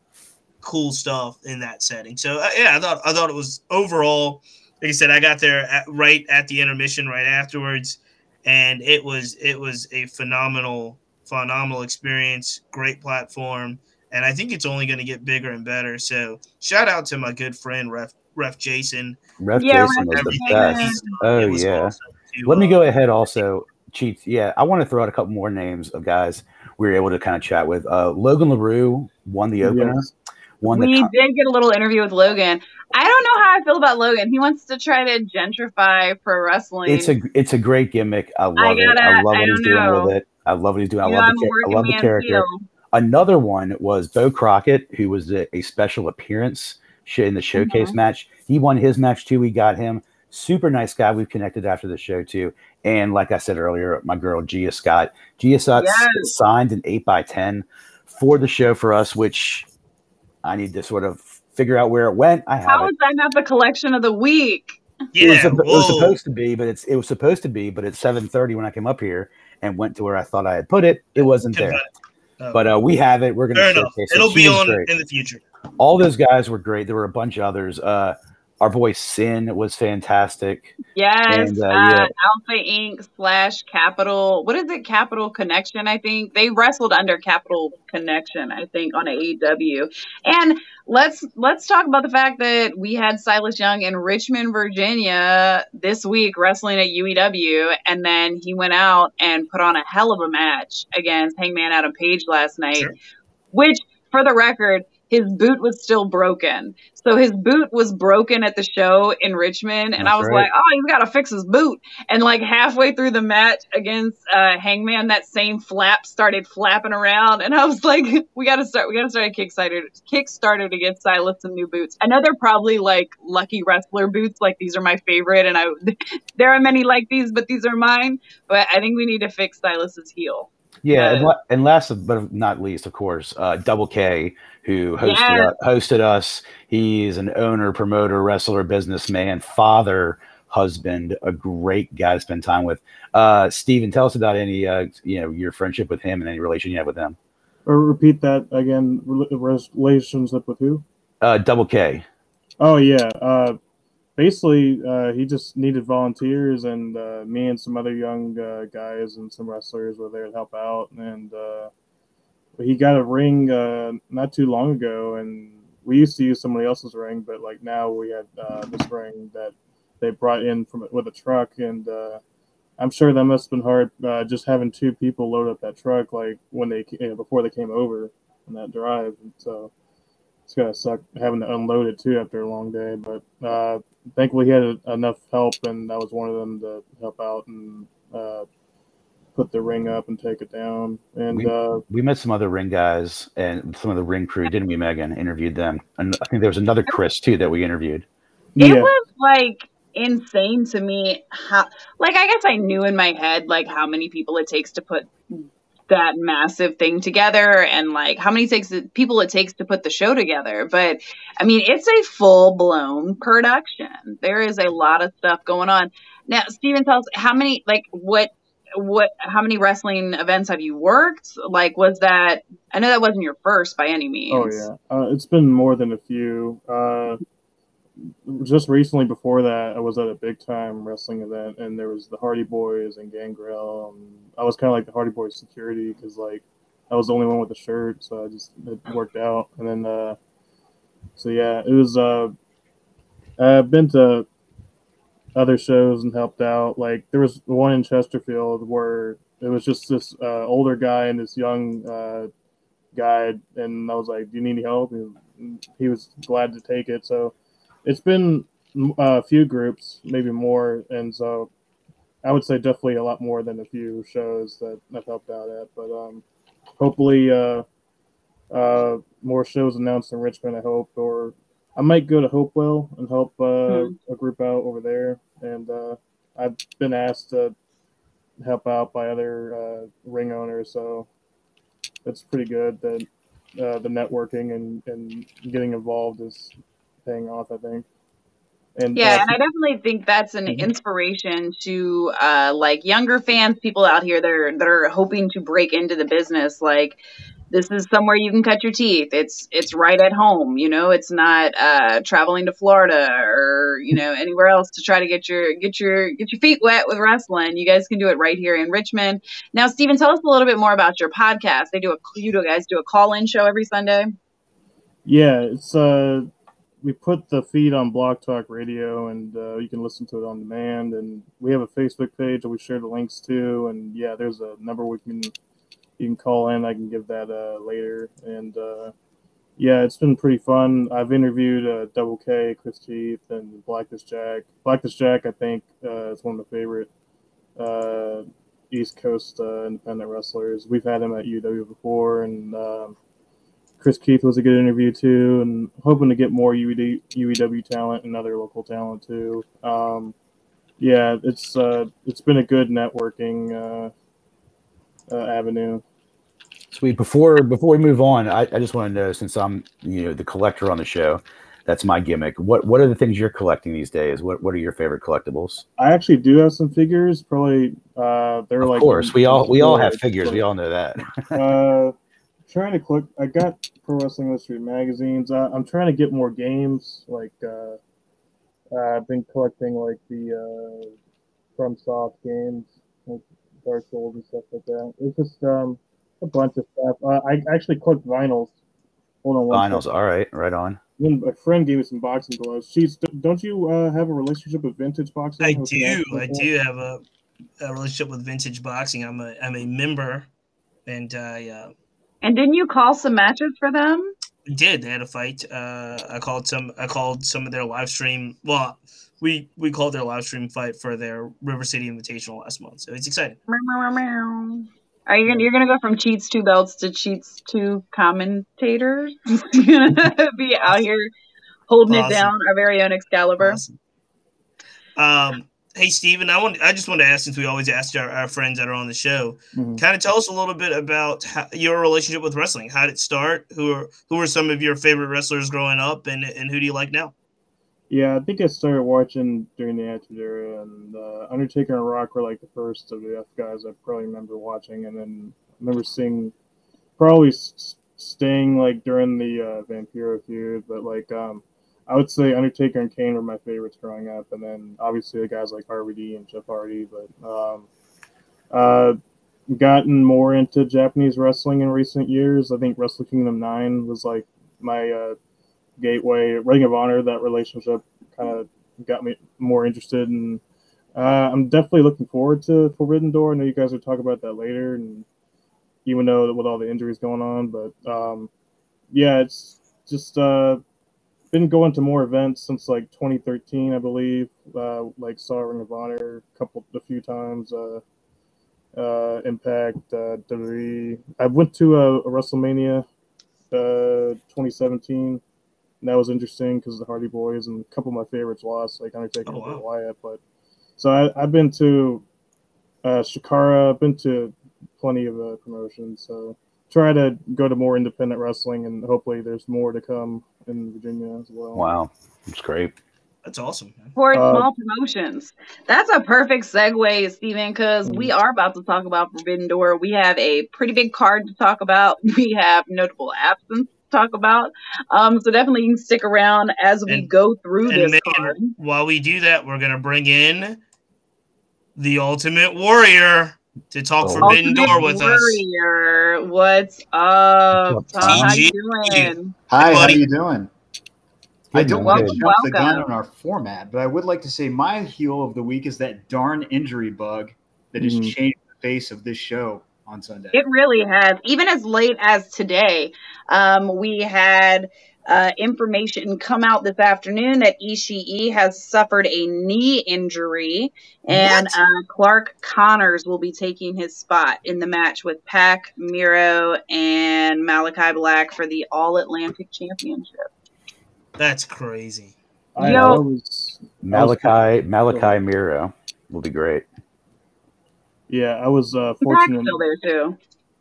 cool stuff in that setting. So uh, yeah, I thought I thought it was overall. Like I said, I got there at, right at the intermission, right afterwards, and it was it was a phenomenal, phenomenal experience. Great platform, and I think it's only going to get bigger and better. So shout out to my good friend Ref Ref Jason. Ref Yeah, Jason was the Everything Jason. he's best. Oh yeah. awesome to, Let me go ahead also, Cheats. Yeah, I want to throw out a couple more names of guys we were able to kind of chat with. Uh, Logan LaRue won the opener. Yes. Won we con- did get a little interview with Logan. I don't know how I feel about Logan. He wants to try to gentrify pro wrestling. it's a it's a great gimmick. I love I it. gotta- I love I what he's don't doing with it. I love what he's doing. I You love the I love the character. Another one was Bo Crockett, who was a, a special appearance in the showcase Mhm. match. He won his match too. We got him. Super nice guy. We've connected after the show too. And like I said earlier, my girl Gia Scott. Gia Scott Yes. signed an eight by ten for the show for us, which I need to sort of figure out where it went. I have How it. is that not the collection of the week? it, was, Yeah, it was supposed to be, but it's it was supposed to be, but it's seven thirty when I came up here and went to where I thought I had put it. It wasn't there. Uh, But uh, we have it. We're going to fair enough. showcase it. It'll She be on great. in the future. All those guys were great. There were a bunch of others. Uh, our boy Sin was fantastic. Yes, And, uh, uh, yeah. Alpha Inc. slash Capital. What is it? Capital Connection. I think they wrestled under Capital Connection. I think on AEW. And let's let's talk about the fact that we had Silas Young in Richmond, Virginia this week wrestling at UEW, and then he went out and put on a hell of a match against Hangman Adam Page last night. Sure. Which, for the record, his boot was still broken. So his boot was broken at the show in Richmond, and I was right. like, "Oh, he's got to fix his boot." And like halfway through the match against uh, Hangman, that same flap started flapping around, and I was (laughs) like, "We got to start. We got to start a Kickstarter, Kickstarter to get Silas some new boots." I know they're probably like lucky wrestler boots, like these are my favorite, and I (laughs) there are many like these, but these are mine. But I think we need to fix Silas's heel. Yeah, and, la- and last but not least, of course, uh, Double K, who hosted Yes. uh, hosted us. He's an owner, promoter, wrestler, businessman, father, husband, a great guy to spend time with. Uh, Steven, tell us about any uh, you know your friendship with him and any relation you have with him. Or repeat that again. rela- Relationship with who? Uh, Double K. Oh yeah. Uh, basically, uh, he just needed volunteers, and uh, me and some other young uh, guys and some wrestlers were there to help out. And uh, he got a ring uh, not too long ago, and we used to use somebody else's ring, but like now we had uh, this ring that they brought in from with a truck, and uh, I'm sure that must have been hard uh, just having two people load up that truck like when they you know, before they came over on that drive, and so it's gonna suck having to unload it too after a long day. But uh, thankfully, he had enough help, and I was one of them to help out and uh, put the ring up and take it down. And We- uh, We met some other ring guys and some of the ring crew, didn't we, Megan? Interviewed them, and I think there was another Chris too that we interviewed. It yeah, was like insane to me how like I guess I knew in my head like how many people it takes to put that massive thing together and like how many takes people it takes to put the show together but I mean it's a full blown production there is a lot of stuff going on now Steven tells how many like what what how many wrestling events have you worked like was that I know that wasn't your first by any means Oh yeah, uh, it's been more than a few. Uh, just recently, before that, I was at a big time wrestling event, and there was the Hardy Boys and Gangrel. And I was kind of like the Hardy Boys security because like I was the only one with a shirt, so I just it worked out. And then, uh, so yeah, it was. Uh, I've been to other shows and helped out. Like there was one in Chesterfield where it was just this uh, older guy and this young uh, guy, and I was like, "Do you need any help?" And he was glad to take it. So it's been mm, a few groups, maybe more, and so I would say definitely a lot more than a few shows that I've helped out at. But um, hopefully, uh, uh, more shows announced in Richmond. I hope, or I might go to Hopewell and help uh, a group out over there. And uh, I've been asked to help out by other uh, ring owners, so it's pretty good that uh, the networking and, and getting involved is paying off. I think. And Yeah, uh, and I definitely think that's an Mhm. inspiration to uh, like younger fans, people out here that are that are hoping to break into the business. Like, this is somewhere you can cut your teeth. It's it's right at home. You know, it's not uh, traveling to Florida or you know anywhere else to try to get your get your get your feet wet with wrestling. You guys can do it right here in Richmond. Now, Steven, tell us a little bit more about your podcast. They do a you guys do a call in show every Sunday. Yeah, it's uh we put the feed on BlogTalkRadio and uh, you can listen to it on demand and we have a Facebook page that we share the links to and yeah, there's a number we can you can call in. I can give that uh, later and uh, yeah, it's been pretty fun. I've interviewed uh, Double K, Chris Keith, and Blackest Jack. Blackest Jack, I think, uh, is one of my favorite uh, East Coast uh, independent wrestlers. We've had him at UW before, and um, Chris Keith was a good interview too, and hoping to get more UED, UEW talent and other local talent too. Um, yeah, it's uh, it's been a good networking uh, avenue. Sweet. Before before we move on, I, I just want to know since I'm you know the collector on the show, that's my gimmick. What what are the things you're collecting these days? What what are your favorite collectibles? I actually do have some figures. Probably uh, they're Of like of course, we all we all have figures. but- We all know that. (laughs) uh, trying to click. I got Pro Wrestling Illustrated magazines. Uh, I'm trying to get more games. Like uh, uh, I've been collecting like the uh, FromSoft games, like Dark Souls and stuff like that. It's just um, a bunch of stuff. Uh, I actually collect vinyls. Hold on, Vinyls. second. All right, right on. Then A friend gave me some boxing gloves. She's. Don't you uh, have a relationship with vintage boxing? I do. I do have a, a relationship with vintage boxing. I'm a I'm a member, and I uh, And didn't you call some matches for them? did. They had a fight. Uh, I called some. I called some of their live stream. Well, we we called their live stream fight for their River City Invitational last month. So it's exciting. Are you gonna you're gonna go from cheats two belts to cheats two commentators? you're (laughs) gonna be out here holding it down, our very own Excalibur. Awesome. Um, Hey, Steven, I want I just want to ask since we always ask our, our friends that are on the show, Mhm. kind of tell us a little bit about how, your relationship with wrestling. How did it start? Who are who are some of your favorite wrestlers growing up, and and who do you like now? Yeah, I think I started watching during the Attitude Era, and uh, Undertaker and Rock were like the first of the F guys I probably remember watching, and then I remember seeing probably s- staying like during the uh, Vampiro feud, but like um, I would say Undertaker and Kane were my favorites growing up, and then obviously the guys like RVD and Jeff Hardy, but um, uh, gotten more into Japanese wrestling in recent years. I think Wrestle Kingdom Nine was like my uh, gateway. Ring of Honor, that relationship kind of got me more interested, and uh, I'm definitely looking forward to Forbidden Door. I know you guys will talk about that later, and even though with all the injuries going on, but um, yeah, it's just uh, been going to more events since like 2013, I believe. Uh, like saw Ring of Honor a couple, a few times. Uh, uh, Impact, uh, WWE. I went to a, WrestleMania, uh, 2017. And that was interesting because the Hardy Boys and a couple of my favorites lost, like Undertaker Oh, and Bray wow. Wyatt. But so I, I've been to uh, Chikara. I've been to plenty of uh, promotions. So try to go to more independent wrestling, and hopefully there's more to come in Virginia as well. Wow, that's great. That's awesome. Man. For Uh, small promotions. That's a perfect segue, Steven, because we Mhm. are about to talk about Forbidden Door. We have a pretty big card to talk about. (laughs) We have notable absence to talk about. Um, so definitely you can stick around as we And- go through And this card. Megan, while we do that, we're gonna bring in the Ultimate Warrior to talk Oh. Forbidden Ultimate Door with us. Warrior, what's up? What's Tom, how you doing? Hi, how buddy. are you doing? I don't want to good. jump the gun on our format, but I would like to say my heel of the week is that darn injury bug that has Mhm. changed the face of this show on Sunday. It really has. Even as late as today, um, we had uh, information come out this afternoon that Ishii has suffered a knee injury, and uh, Clark Connors will be taking his spot in the match with Pac, Miro, and Malachi Black for the All Atlantic Championship. That's crazy. I, Yo. I Malachi Malachi Miro will be great. Yeah, I was uh, Pac's fortunate. still there too.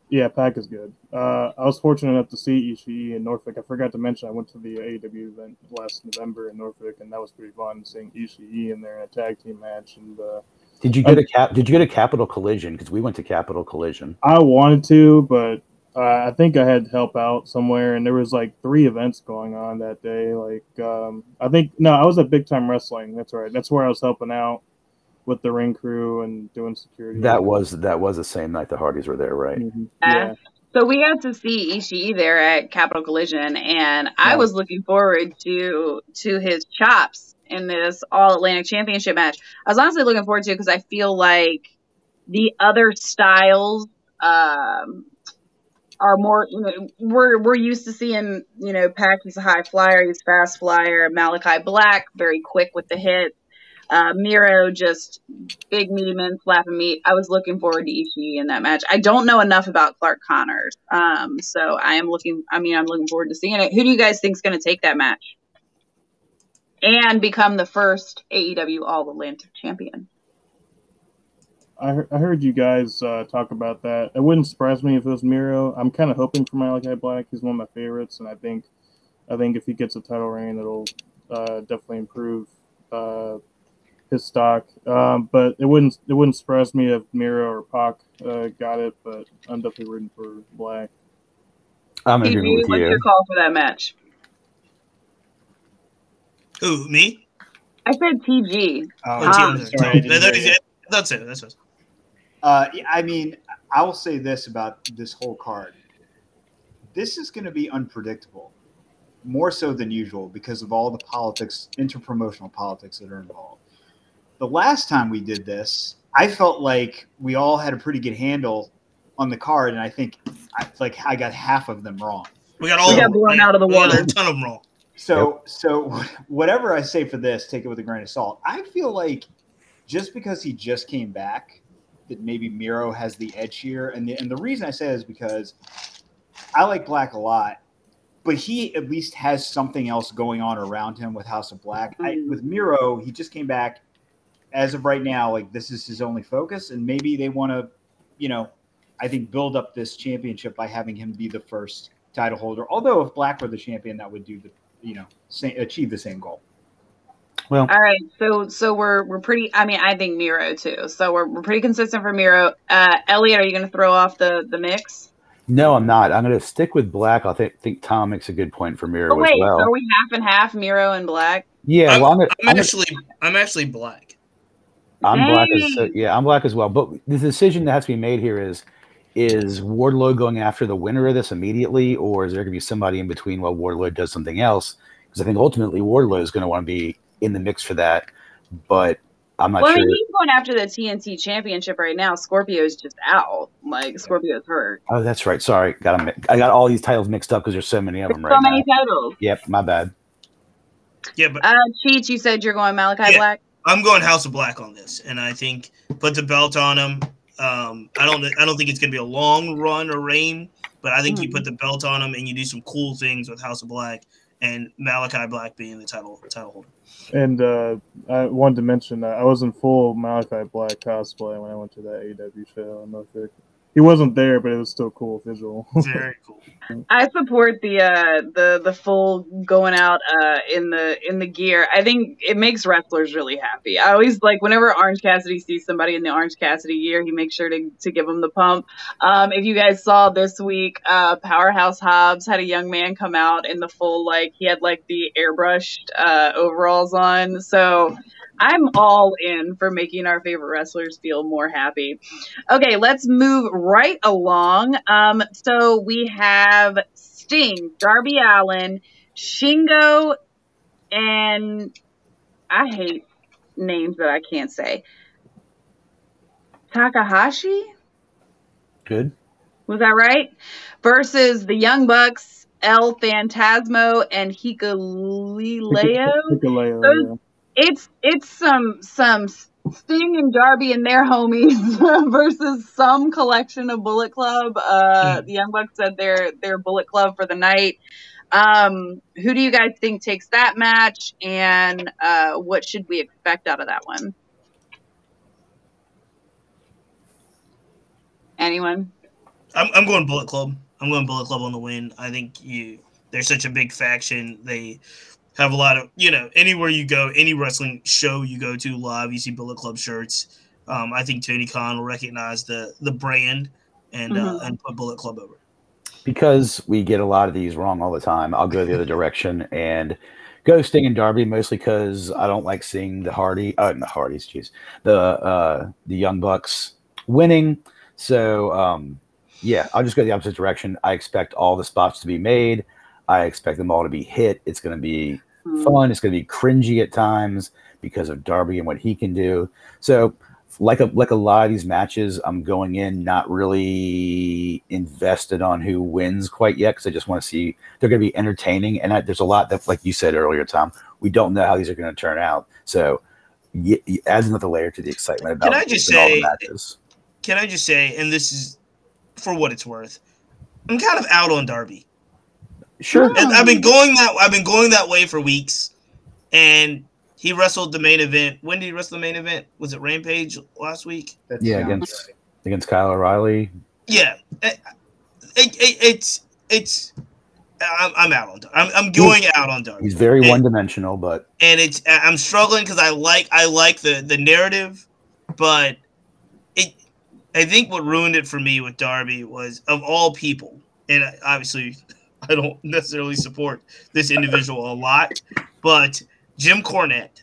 Yeah, Pac is good. Uh, I was fortunate enough to see Ishii in Norfolk. I forgot to mention I went to the AEW event last November in Norfolk, and that was pretty fun seeing Ishii in there in a tag team match. And uh, Did you get a cap? Did you get a Capital Collision? Because we went to Capital Collision. I wanted to, but uh, I think I had to help out somewhere, and there was like three events going on that day. Like um, I think no, I was at Big Time Wrestling. That's right. That's where I was helping out with the ring crew and doing security. That was that was the same night the Hardys were there, right? Mhm. Yeah. yeah. So we got to see Ishii there at Capital Collision, and I Nice. was looking forward to to his chops in this All Atlantic Championship match. I was honestly looking forward to it because I feel like the other styles um, are more. You know, we're we're used to seeing you know Pac. He's a high flyer. He's fast flyer. Malachi Black very quick with the hits. Uh, Miro just big meaty men slapping meat. I was looking forward to Ishii in that match. I don't know enough about Clark Connors, um, so I am looking. I mean, I'm looking forward to seeing it. Who do you guys think is going to take that match and become the first AEW All Atlantic champion? I, he- I heard you guys uh, talk about that. It wouldn't surprise me if it was Miro. I'm kind of hoping for Malachi Black. He's one of my favorites, and I think, I think if he gets a title reign, it'll uh, definitely improve uh, his stock. Um, but it wouldn't it wouldn't surprise me if Miro or Pac uh, got it. But I'm definitely rooting for Black. I'm in TG, with what's you. your call for that match? Who me? I said TG. Oh, Oh, Tom. Sorry, Tom. I didn't That- That's it. That's it. Uh, I mean, I will say this about this whole card. This is going to be unpredictable, more so than usual because of all the politics, interpromotional politics that are involved. The last time we did this, I felt like we all had a pretty good handle on the card, and I think I, like I got half of them wrong. We got all We got blown out of the water. A ton of them wrong. So, so whatever I say for this, take it with a grain of salt. I feel like just because he just came back, that maybe Miro has the edge here, and the and the reason I say is because I like Black a lot, but he at least has something else going on around him with House of Black. I, Mhm. with Miro, he just came back. As of right now, like this is his only focus, and maybe they want to, you know, I think build up this championship by having him be the first title holder. Although if Black were the champion, that would do the, you know, same, achieve the same goal. Well, All right, so so we're we're pretty. I mean, I think Miro too. So we're we're pretty consistent for Miro. Uh, Elliot, are you going to throw off the the mix? no, I'm not. I'm going to stick with Black. I think think Tom makes a good point for Miro Oh wait, as well. are we half and half, Miro and Black? yeah, I'm, well, I'm, gonna, I'm I'm, actually I'm actually black. I'm black as Dang. yeah, I'm black as well. But the decision that has to be made here is is Wardlow going after the winner of this immediately, or is there going to be somebody in between while Wardlow does something else? Because I think ultimately Wardlow is going to want to be in the mix for that. But I'm not Well, I sure. mean, he's going after the TNT Championship right now. Scorpio's just out. Like Scorpio's hurt. Oh, that's right. Sorry, got 'em mi- I got all these titles mixed up because there's so many of There's them so right now. many titles. Yep, my bad. Yeah, but Uh, Cheats, you said you're going Malachi Yeah. Black. I'm going House of Black on this, and I think put the belt on him. Um, I don't I don't think it's gonna be a long run or reign, but I think you Mhm. put the belt on him and you do some cool things with House of Black and Malachi Black being the title title holder. And uh, I wanted to mention that I was in full Malachi Black cosplay when I went to that AEW show. I don't know if it, he wasn't there, but it was still cool visual. Very (laughs) cool. I support the uh the the full going out uh in the in the gear. I think it makes wrestlers really happy. I always like whenever Orange Cassidy sees somebody in the Orange Cassidy gear, he makes sure to to give them the pump. Um if you guys saw this week, uh Powerhouse Hobbs had a young man come out in the full like he had like the airbrushed uh overalls on. So I'm all in for making our favorite wrestlers feel more happy. Okay, let's move right along. Um, so we have Sting, Darby Allin, Shingo, and I hate names that I can't say. Takahashi? Good. Was that right? Versus the Young Bucks, El Phantasmo, and Hikuleo. Hikuleo, Those-. It's it's some some Sting and Darby and their homies (laughs) versus some collection of Bullet Club. Uh, the Young Bucks said they're they're Bullet Club for the night. Um, who do you guys think takes that match, and uh, what should we expect out of that one? Anyone? I'm, I'm going Bullet Club. I'm going Bullet Club on the win. I think you they're such a big faction. They have a lot of you know anywhere you go, any wrestling show you go to live, you see Bullet Club shirts. Um, I think Tony Khan will recognize the the brand and uh, Mhm. and put Bullet Club over. because we get a lot of these wrong all the time, I'll go the other direction and go Sting and Darby mostly because I don't like seeing the Hardy, uh, the Hardys, jeez, the uh, the Young Bucks winning. So um, yeah, I'll just go the opposite direction. I expect all the spots to be made. I expect them all to be hit. It's going to be Hmm. fun. It's going to be cringy at times because of Darby and what he can do. So, like a like a lot of these matches, I'm going in not really invested on who wins quite yet because I just want to see they're going to be entertaining. And I, there's a lot that, like you said earlier, Tom, we don't know how these are going to turn out. So, y- y- adds another layer to the excitement about Can I just all the say- matches. Can I just say, and this is for what it's worth, I'm kind of out on Darby. Sure. And I've been going that I've been going that way for weeks, and he wrestled the main event. When did he wrestle the main event? Was it Rampage last week? That Yeah, against- right. Against Kyle O'Reilly. Yeah, it, it, it, it's it's. I'm, I'm out on. Dar- I'm, I'm going out on Darby, He's very one dimensional, but and it's I'm struggling because I like I like the the narrative, but it. I think what ruined it for me with Darby was of all people, and obviously (laughs) I don't necessarily support this individual a lot, but Jim Cornette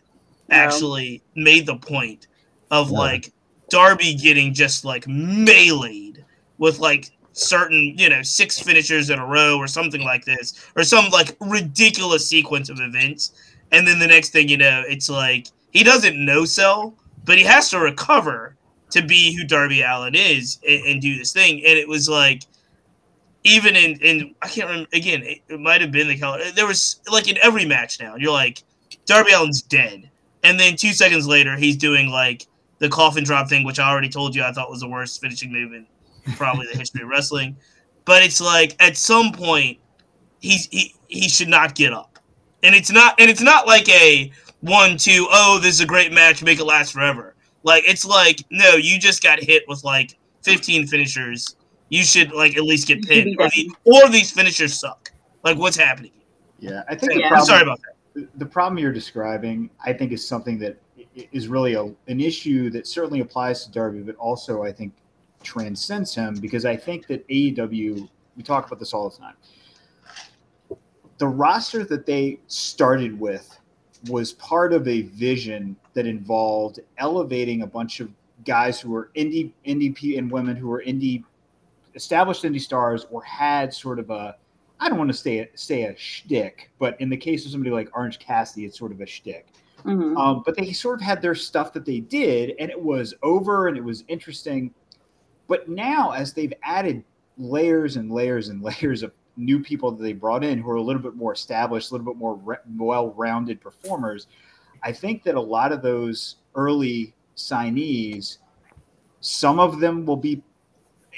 No. actually made the point of No. like Darby getting just like meleeed with like certain, you know, six finishers in a row or something like this, or some like ridiculous sequence of events. And then the next thing you know, it's like he doesn't no sell, but he has to recover to be who Darby Allin is and, and do this thing. And it was like, even in, in I can't remember again, it, it might have been the color. There was like in every match now, you're like, Darby Allin's dead. And then two seconds later, he's doing like the coffin drop thing, which I already told you I thought was the worst finishing move in probably the history of wrestling. But it's like at some point, he's he he should not get up, and it's not and it's not like a one, two, oh, this is a great match, make it last forever. Like it's like no, you just got hit with like 15 finishers. You should like at least get You should pinned, or, the, or these finishers suck. Like what's happening? Yeah, I think Yeah. the I'm problem, sorry about that. the problem you're describing, I think, is something that is really a, an issue that certainly applies to Darby, but also I think transcends him because I think that AEW, we talk about this all the time. The roster that they started with was part of a vision that involved elevating a bunch of guys who were indie indie p and women who were indie established indie stars or had sort of a I don't want to say say a shtick, but in the case of somebody like Orange Cassidy, it's sort of a shtick. Mhm. Um, but they sort of had their stuff that they did, and it was over and it was interesting. But now, as they've added layers and layers and (laughs) layers of new people that they brought in who are a little bit more established, a little bit more re- well-rounded performers, I think that a lot of those early signees, some of them will be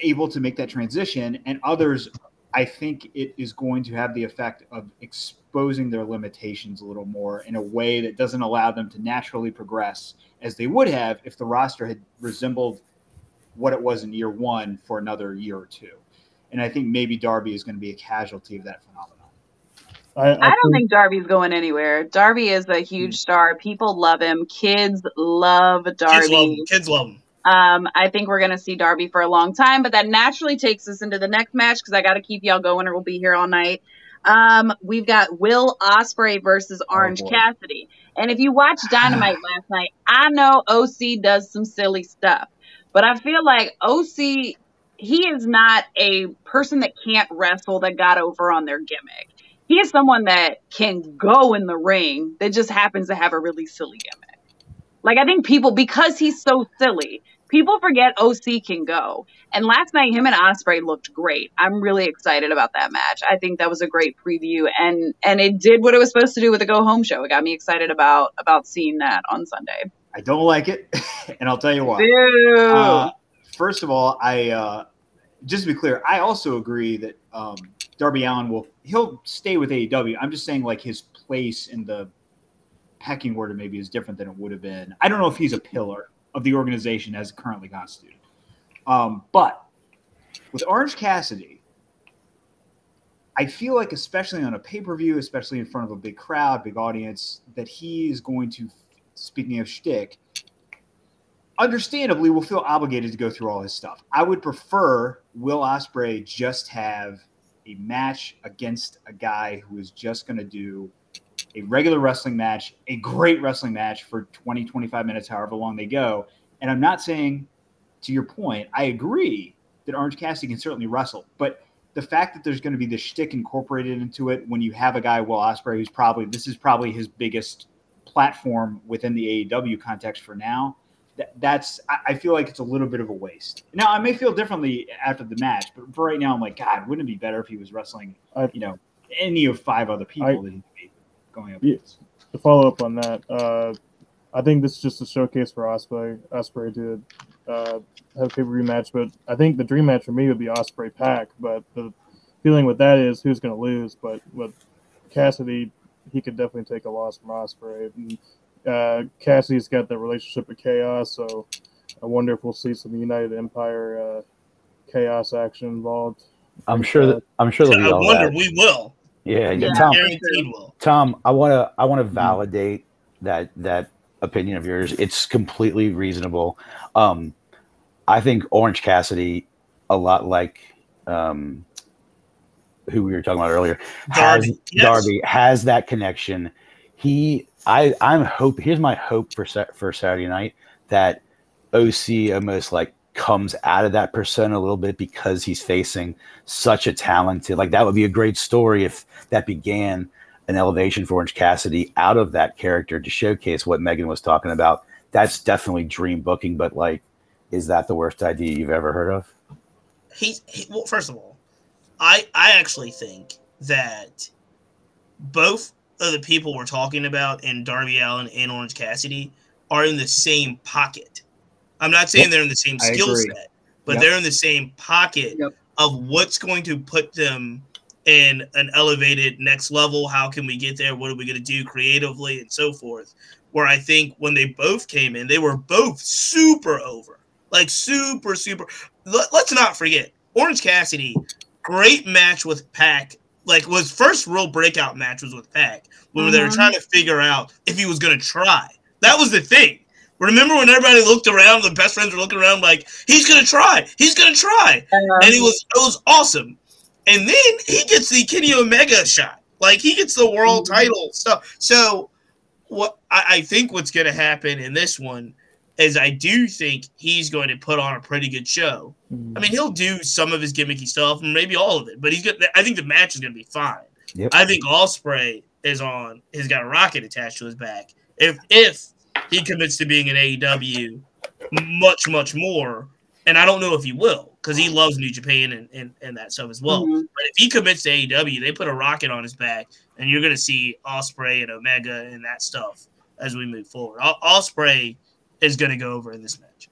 able to make that transition, and others, I think it is going to have the effect of exposing their limitations a little more in a way that doesn't allow them to naturally progress as they would have if the roster had resembled what it was in year one for another year or two. And I think maybe Darby is going to be a casualty of that phenomenon. I, I don't think Darby's going anywhere. Darby is a huge hmm. star. People love him. Kids love Darby. Kids love Darby. him. Kids love him. Um, I think we're gonna see Darby for a long time, but that naturally takes us into the next match because I got to keep y'all going, or we'll be here all night. Um, we've got Will Ospreay versus Orange boy. Cassidy, and if you watched (sighs) Dynamite last night, I know OC does some silly stuff, but I feel like OC he is not a person that can't wrestle that got over on their gimmick. He is someone that can go in the ring that just happens to have a really silly gimmick. Like I think people because he's so silly, people forget OC can go. And last night him and Ospreay looked great. I'm really excited about that match. I think that was a great preview and and it did what it was supposed to do with the go home show. It got me excited about about seeing that on Sunday. I don't like it, (laughs) and I'll tell you why. Uh, first of all, I uh, just to be clear, I also agree that um, Darby Allin will he'll stay with AEW. I'm just saying like his place in the pecking order maybe is different than it would have been. I don't know if he's a pillar of the organization as currently constituted. Um, but with Orange Cassidy, I feel like especially on a pay-per-view, especially in front of a big crowd, big audience, that he is going to speaking of shtick, understandably will feel obligated to go through all his stuff. I would prefer Will Ospreay just have a match against a guy who is just going to do a regular wrestling match, a great wrestling match for 20, 25 minutes, however long they go. And I'm not saying, to your point, I agree that Orange Cassidy can certainly wrestle, but the fact that there's going to be this shtick incorporated into it when you have a guy, Will Ospreay, who's probably this is probably his biggest platform within the AEW context for now. That, that's I, I feel like it's a little bit of a waste. Now I may feel differently after the match, but for right now, I'm like, God, wouldn't it be better if he was wrestling, you know, any of five other people I- that he'd be going up Yeah. to follow up on that, uh, I think this is just a showcase for Ospreay. Ospreay to uh, have a pay per view match, but I think the dream match for me would be Ospreay Pac. But the feeling with that is who's going to lose. But with Cassidy, he could definitely take a loss from Ospreay. And, uh, Cassidy's got the relationship with Chaos, so I wonder if we'll see some United Empire uh, Chaos action involved. I'm sure that I'm sure there'll be I all wonder that. we will. Yeah, yeah. Yeah. Tom, Tom, I want to I want to validate that that opinion of yours. It's completely reasonable. Um, I think Orange Cassidy, a lot like um, who we were talking about earlier, has Darby, yes. Darby has that connection. He, I, I'm hope. Here's my hope for for Saturday night that OC almost like comes out of that persona a little bit because he's facing such a talented. Like that would be a great story if that began an elevation for Orange Cassidy out of that character to showcase what Megan was talking about. That's definitely dream booking, but like, is that the worst idea you've ever heard of? He's he, well. First of all, I I actually think that both of the people we're talking about in Darby Allin and Orange Cassidy are in the same pocket. I'm not saying Yep. they're in the same skill set, but Yep. they're in the same pocket Yep. of what's going to put them in an elevated next level. How can we get there? What are we going to do creatively and so forth? Where I think when they both came in, they were both super over, like super, super. Let, us not forget Orange Cassidy, great match with Pac. Like was first real breakout match was with Pac when mm-hmm. they were mm-hmm. trying to figure out if he was going to try. That was the thing. Remember when everybody looked around, the best friends were looking around like, he's gonna try, he's gonna try. Uh-huh. And he was it was awesome. And then he gets the Kenny Omega shot. Like he gets the world mm-hmm. title stuff. So what I, I think what's gonna happen in this one is I do think he's going to put on a pretty good show. Mm-hmm. I mean, he'll do some of his gimmicky stuff, maybe all of it, but he's gonna I think the match is gonna be fine. Yep. I think Ospreay is on he's got a rocket attached to his back. If if he commits to being an AEW much, much more. And I don't know if he will because he loves New Japan and, and, and that stuff as well. Mm-hmm. But if he commits to AEW, they put a rocket on his back, and you're going to see Ospreay and Omega and that stuff as we move forward. Ospreay is going to go over in this match.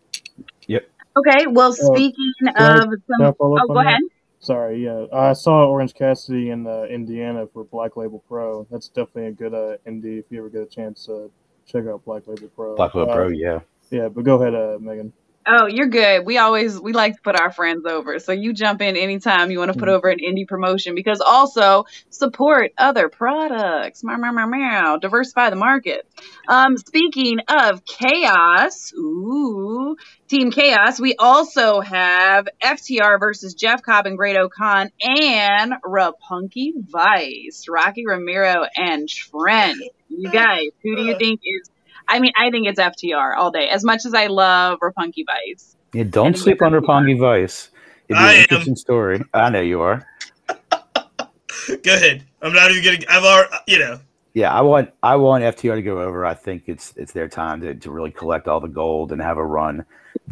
Yep. Okay. Well, uh, speaking uh, of some, oh, go ahead. That? Sorry, yeah, I saw Orange Cassidy in uh, Indiana for Black Label Pro. That's definitely a good uh, indie if you ever get a chance. Uh, check out Black Label Pro. Black Label uh, Pro, yeah. Yeah, but go ahead, uh, Megan. Oh, you're good. We always we like to put our friends over. So you jump in anytime you want to put mm-hmm. over an indie promotion because also support other products. Meow, meow, meow, meow. Diversify the market. Um, speaking of chaos, ooh, Team Chaos, we also have FTR versus Jeff Cobb and Great-O-Khan and Roppongi Vice, Rocky Romero and Trent. You guys, who do you think is I mean, I think it's FTR all day. As much as I love Roppongi Vice. Yeah, don't sleep on Roppongi Vice. It's an interesting story. I know you are. (laughs) Go ahead. I'm not even getting. I've already, you know. Yeah, I want I want FTR to go over. I think it's it's their time to, to really collect all the gold and have a run.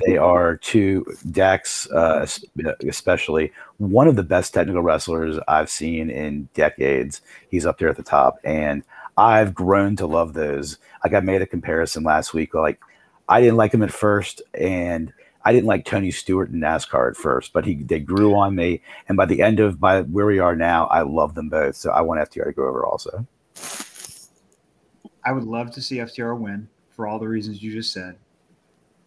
They are two Dax, uh, especially one of the best technical wrestlers I've seen in decades. He's up there at the top, and I've grown to love those. Like I made a comparison last week. Like I didn't like him at first, and I didn't like Tony Stewart in NASCAR at first, but he they grew on me. And by the end of by where we are now, I love them both. So I want FTR to go over also. I would love to see FTR win for all the reasons you just said.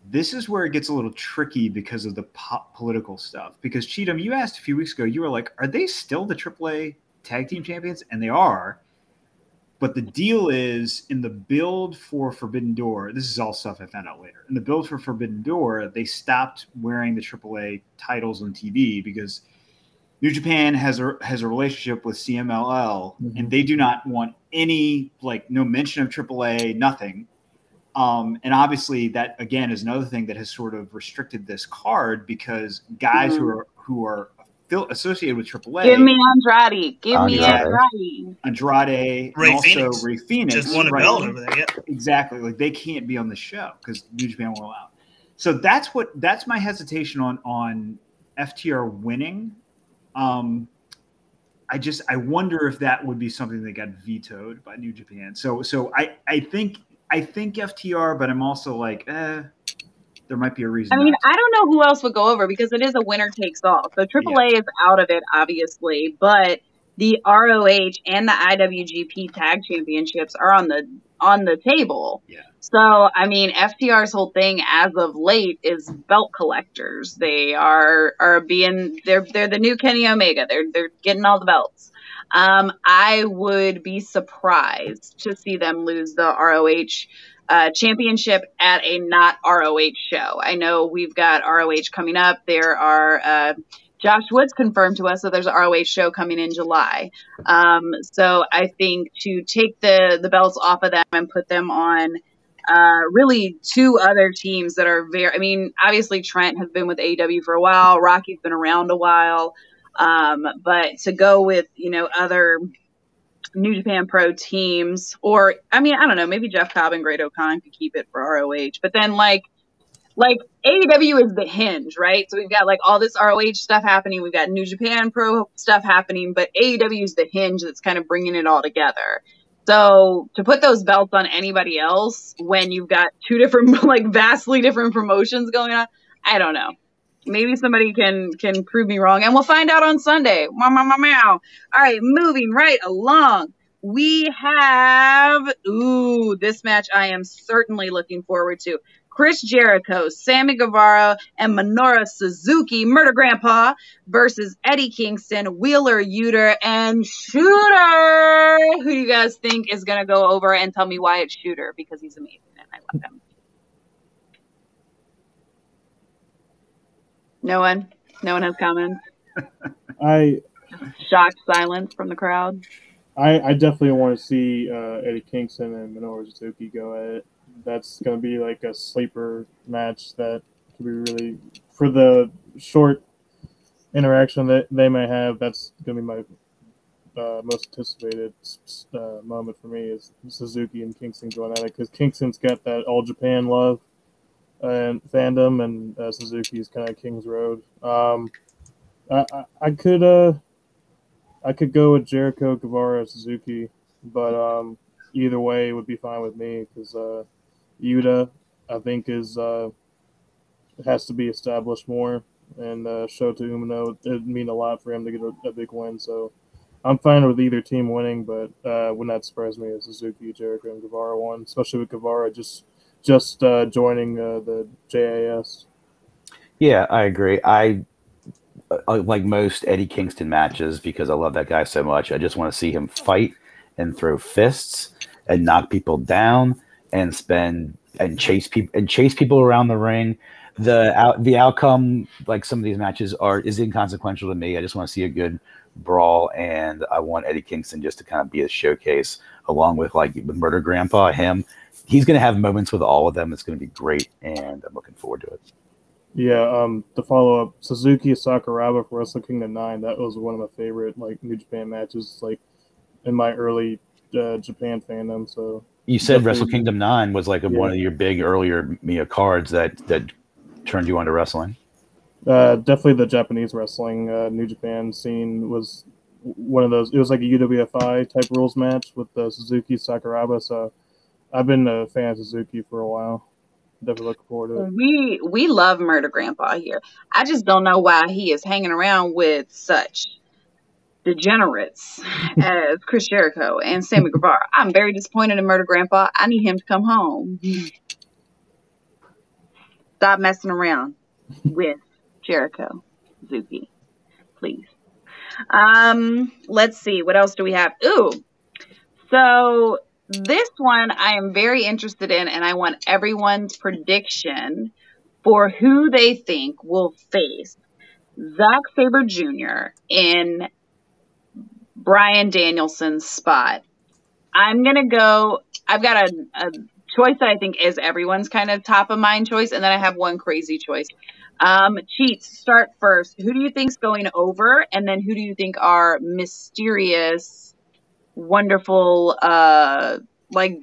This is where it gets a little tricky because of the po- political stuff. Because Cheatham, you asked a few weeks ago, you were like, "Are they still the AAA tag team champions?" And they are. But the deal is in the build for Forbidden Door, this is all stuff I found out later. In the build for Forbidden Door, they stopped wearing the AAA titles on TV because New Japan has a has a relationship with CMLL mm-hmm. and they do not want any like no mention of AAA, nothing. Um, and obviously that again is another thing that has sort of restricted this card because guys mm-hmm. who are who are associated with AAA. Give me Andrade. Give Andrade. me Andrade. Andrade. Ray also Fenix. Rey Fenix. Just won a right? belt over there. Yeah. Exactly. Like they can't be on the show because New Japan won't allow. So that's what that's my hesitation on on FTR winning. Um, I just I wonder if that would be something that got vetoed by New Japan. So so I I think I think FTR, but I'm also like, eh, there might be a reason. I mean, I don't know who else would go over because it is a winner takes all. So AAA yeah. is out of it, obviously, but the ROH and the IWGP Tag Championships are on the on the table. Yeah. So I mean, FTR's whole thing as of late is belt collectors. They are are being they're they're the new Kenny Omega. They're they're getting all the belts. Um, I would be surprised to see them lose the ROH uh, championship at a not ROH show. I know we've got ROH coming up. There are uh, Josh Woods confirmed to us that there's an ROH show coming in July. Um, so I think to take the the belts off of them and put them on uh, really two other teams that are very. I mean, obviously Trent has been with AEW for a while. Rocky's been around a while. Um, but to go with you know other New Japan Pro teams, or I mean, I don't know, maybe Jeff Cobb and Great-O-Khan could keep it for ROH, but then like like AEW is the hinge, right? So we've got like all this ROH stuff happening, we've got New Japan Pro stuff happening, but AEW is the hinge that's kind of bringing it all together. So to put those belts on anybody else when you've got two different, (laughs) like vastly different promotions going on, I don't know. Maybe somebody can can prove me wrong, and we'll find out on Sunday. Meow, meow, meow, meow. All right, moving right along. We have ooh, this match I am certainly looking forward to. Chris Jericho, Sammy Guevara, and Minoru Suzuki, Murder Grandpa, versus Eddie Kingston, Wheeler Yuta, and Shooter. Who do you guys think is going to go over and tell me why it's Shooter? Because he's amazing and I love him. No one? No one has comments? I Shocked silence from the crowd. I, I definitely want to see uh, Eddie Kingston and Minoru Suzuki go at it. That's going to be like a sleeper match that could be really for the short interaction that they may have. That's going to be my uh, most anticipated uh, moment for me is Suzuki and Kingston going at it because Kingston's got that all Japan love and fandom, and uh, Suzuki's kind of King's Road. Um, I, I, I could uh I could go with Jericho, Guevara, Suzuki, but um, either way would be fine with me because uh, Yuta, I think, is uh, has to be established more, and uh, Shota Umino it'd mean a lot for him to get a, a big win. So I'm fine with either team winning, but uh, would not surprise me if Suzuki, Jericho, and Guevara won, especially with Guevara just just uh, joining uh, the JAS. Yeah, I agree. I uh, like most Eddie Kingston matches because I love that guy so much. I just want to see him fight and throw fists and knock people down and spend and chase people and chase people around the ring. The out the outcome, like some of these matches, are is inconsequential to me. I just want to see a good brawl, and I want Eddie Kingston just to kind of be a showcase, along with like with Murder Grandpa. Him, he's going to have moments with all of them. It's going to be great, and I'm looking forward to it. Yeah, um, the follow up Suzuki Sakuraba for Wrestle Kingdom Nine. That was one of my favorite like New Japan matches, like in my early uh, Japan fandom. So you said Wrestle Kingdom Nine was like a, yeah. one of your big earlier Mia cards that that turned you onto wrestling. Uh, definitely the Japanese wrestling uh, New Japan scene was one of those. It was like a UWFI type rules match with the Suzuki Sakuraba. So I've been a fan of Suzuki for a while definitely looking forward to it. We we love Murder Grandpa here. I just don't know why he is hanging around with such degenerates (laughs) as Chris Jericho and Sammy Guevara. I'm very disappointed in Murder Grandpa. I need him to come home. Stop messing around with Jericho, Zuki, please. Um, let's see. What else do we have? Ooh, so this one I am very interested in, and I want everyone's prediction for who they think will face Zack Sabre Jr. in Bryan Danielson's spot. I'm gonna go. I've got a, a choice that I think is everyone's kind of top of mind choice, and then I have one crazy choice. Um, cheats, start first. Who do you think's going over, and then who do you think are mysterious? wonderful uh like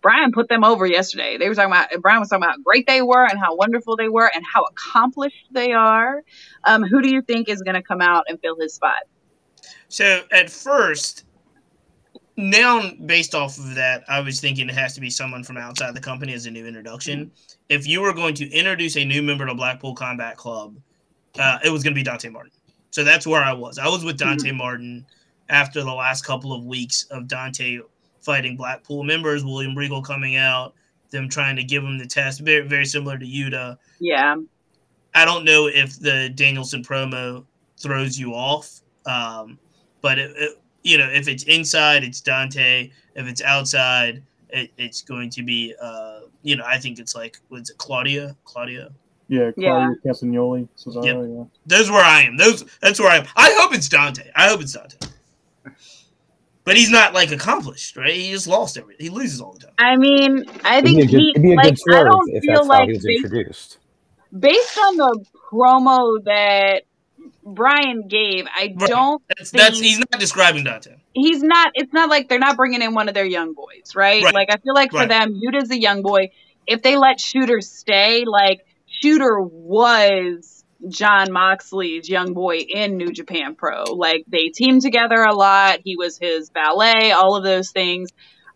Brian put them over yesterday. They were talking about Brian was talking about how great they were and how wonderful they were and how accomplished they are. Um, who do you think is going to come out and fill his spot? So at first, now based off of that, I was thinking it has to be someone from outside the company as a new introduction. If you were going to introduce a new member to Blackpool Combat Club, uh, it was going to be Dante Martin. So that's where I was. I was with Dante mm-hmm. Martin after the last couple of weeks of Dante fighting Blackpool members, William Regal coming out, them trying to give him the test, very very similar to Yuta. Yeah. I don't know if the Danielson promo throws you off, um, but it, it, you know if it's inside, it's Dante. If it's outside, it, it's going to be uh, you know I think it's like what's it Claudio Claudio. Yeah, Claudio yeah. Castagnoli. Cesaro, yep. yeah. Those where I am. Those that's where I am. I hope it's Dante. I hope it's Dante. But he's not like accomplished, right? He just lost everything. He loses all the time. I mean, I think it'd be a good, he like I don't if feel that's like how he was based, introduced. based on the promo that Brian gave, I Right. don't That's, think that's he's not describing Dante. he's not. It's not like they're not bringing in one of their young boys, right? Right. Like I feel like for Right. them, Yuta's a young boy. If they let Shooter stay, like Shooter was Jon Moxley's young boy in New Japan Pro. Like they teamed together a lot. He was his valet, all of those things.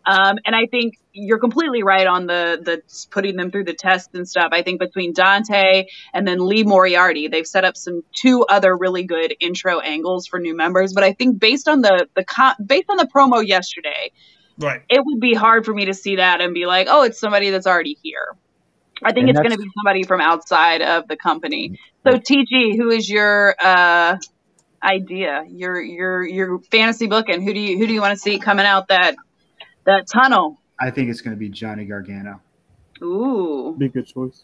Um, and I think you're completely right on the the putting them through the test and stuff. I think between Dante and then Lee Moriarty, they've set up some two other really good intro angles for new members. But I think based on the the based on the promo yesterday, right, it would be hard for me to see that and be like, oh, it's somebody that's already here. I think and it's going to be somebody from outside of the company. So TG, who is your uh, idea? Your your your fantasy booking? Who do you who do you want to see coming out that that tunnel? I think it's going to be Johnny Gargano. Ooh, be a good choice.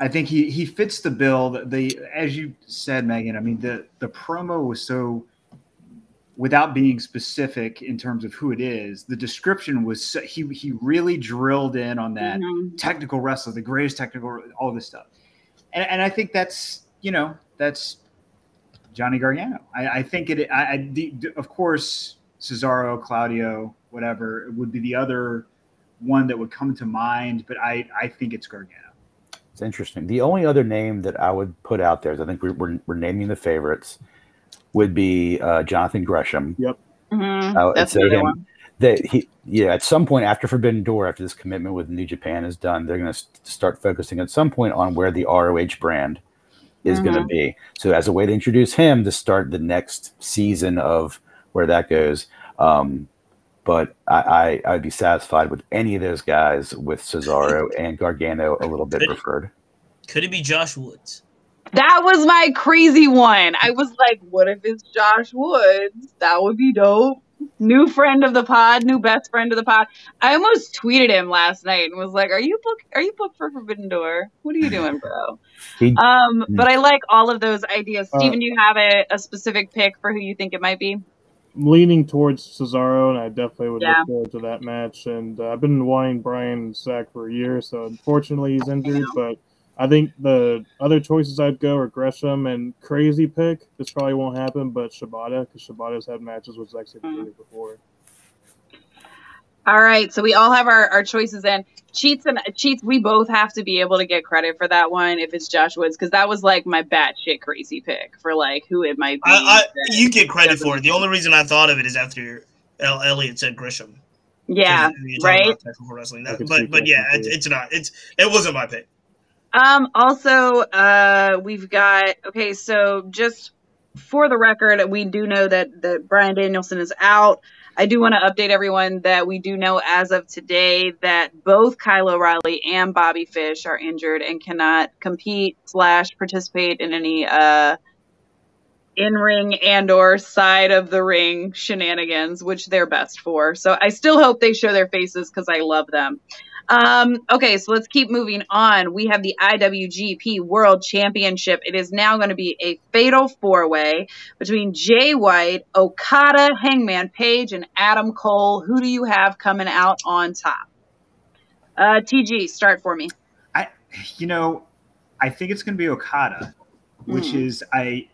I think he he fits the bill. The as you said, Megan. I mean the the promo was so without being specific in terms of who it is, the description was so, he he really drilled in on that mm-hmm. technical wrestler, the greatest technical, all this stuff, and, and I think that's you know that's Johnny Gargano. I, I think it. I, I the, of course Cesaro, Claudio, whatever it would be the other one that would come to mind, but I I think it's Gargano. It's interesting. The only other name that I would put out there is I think we're, we're, we're naming the favorites would be uh, Jonathan Gresham. Yep. Mm-hmm. I would say him one. that he, yeah, at some point after Forbidden Door, after this commitment with New Japan is done, they're going to start focusing at some point on where the ROH brand is mm-hmm. going to be. So as a way to introduce him to start the next season of where that goes. Um, but I, I would be satisfied with any of those guys with Cesaro (laughs) and Gargano a little bit preferred. Could it be Josh Woods? That was my crazy one. I was like, what if it's Josh Woods? That would be dope. New friend of the pod, new best friend of the pod. I almost tweeted him last night and was like, "Are you book? Are you booked for Forbidden Door? What are you doing, bro?" (laughs) um, but I like all of those ideas. Uh, Steven, do you have a, a specific pick for who you think it might be? I'm leaning towards Cesaro, and I definitely would yeah. look forward to that match. And uh, I've been wanting Brian Sack for a year, so unfortunately he's injured, but I think the other choices I'd go are Gresham and crazy pick. This probably won't happen, but Shibata because Shibata's had matches with Zack Sabre mm. before. All right, so we all have our, our choices in cheats and cheats. We both have to be able to get credit for that one if it's Josh Woods because that was like my batshit crazy pick for like who it might be. I, I, you get credit for it. The only reason I thought of it is after El- Elliot said Gresham. Yeah, right. Wrestling, that, but but yeah, it, it's not. It's it wasn't my pick. Um, also, uh, we've got okay. So just for the record, we do know that that Bryan Danielson is out. I do want to update everyone that we do know as of today that both Kyle O'Reilly and Bobby Fish are injured and cannot compete slash participate in any uh, in ring and or side of the ring shenanigans, which they're best for. So I still hope they show their faces because I love them. Um, okay, so let's keep moving on. We have the IWGP World Championship. It is now going to be a fatal four way between Jay White, Okada, Hangman Page, and Adam Cole. Who do you have coming out on top? Uh, TG, start for me. I, you know, I think it's going to be Okada, which mm. is I,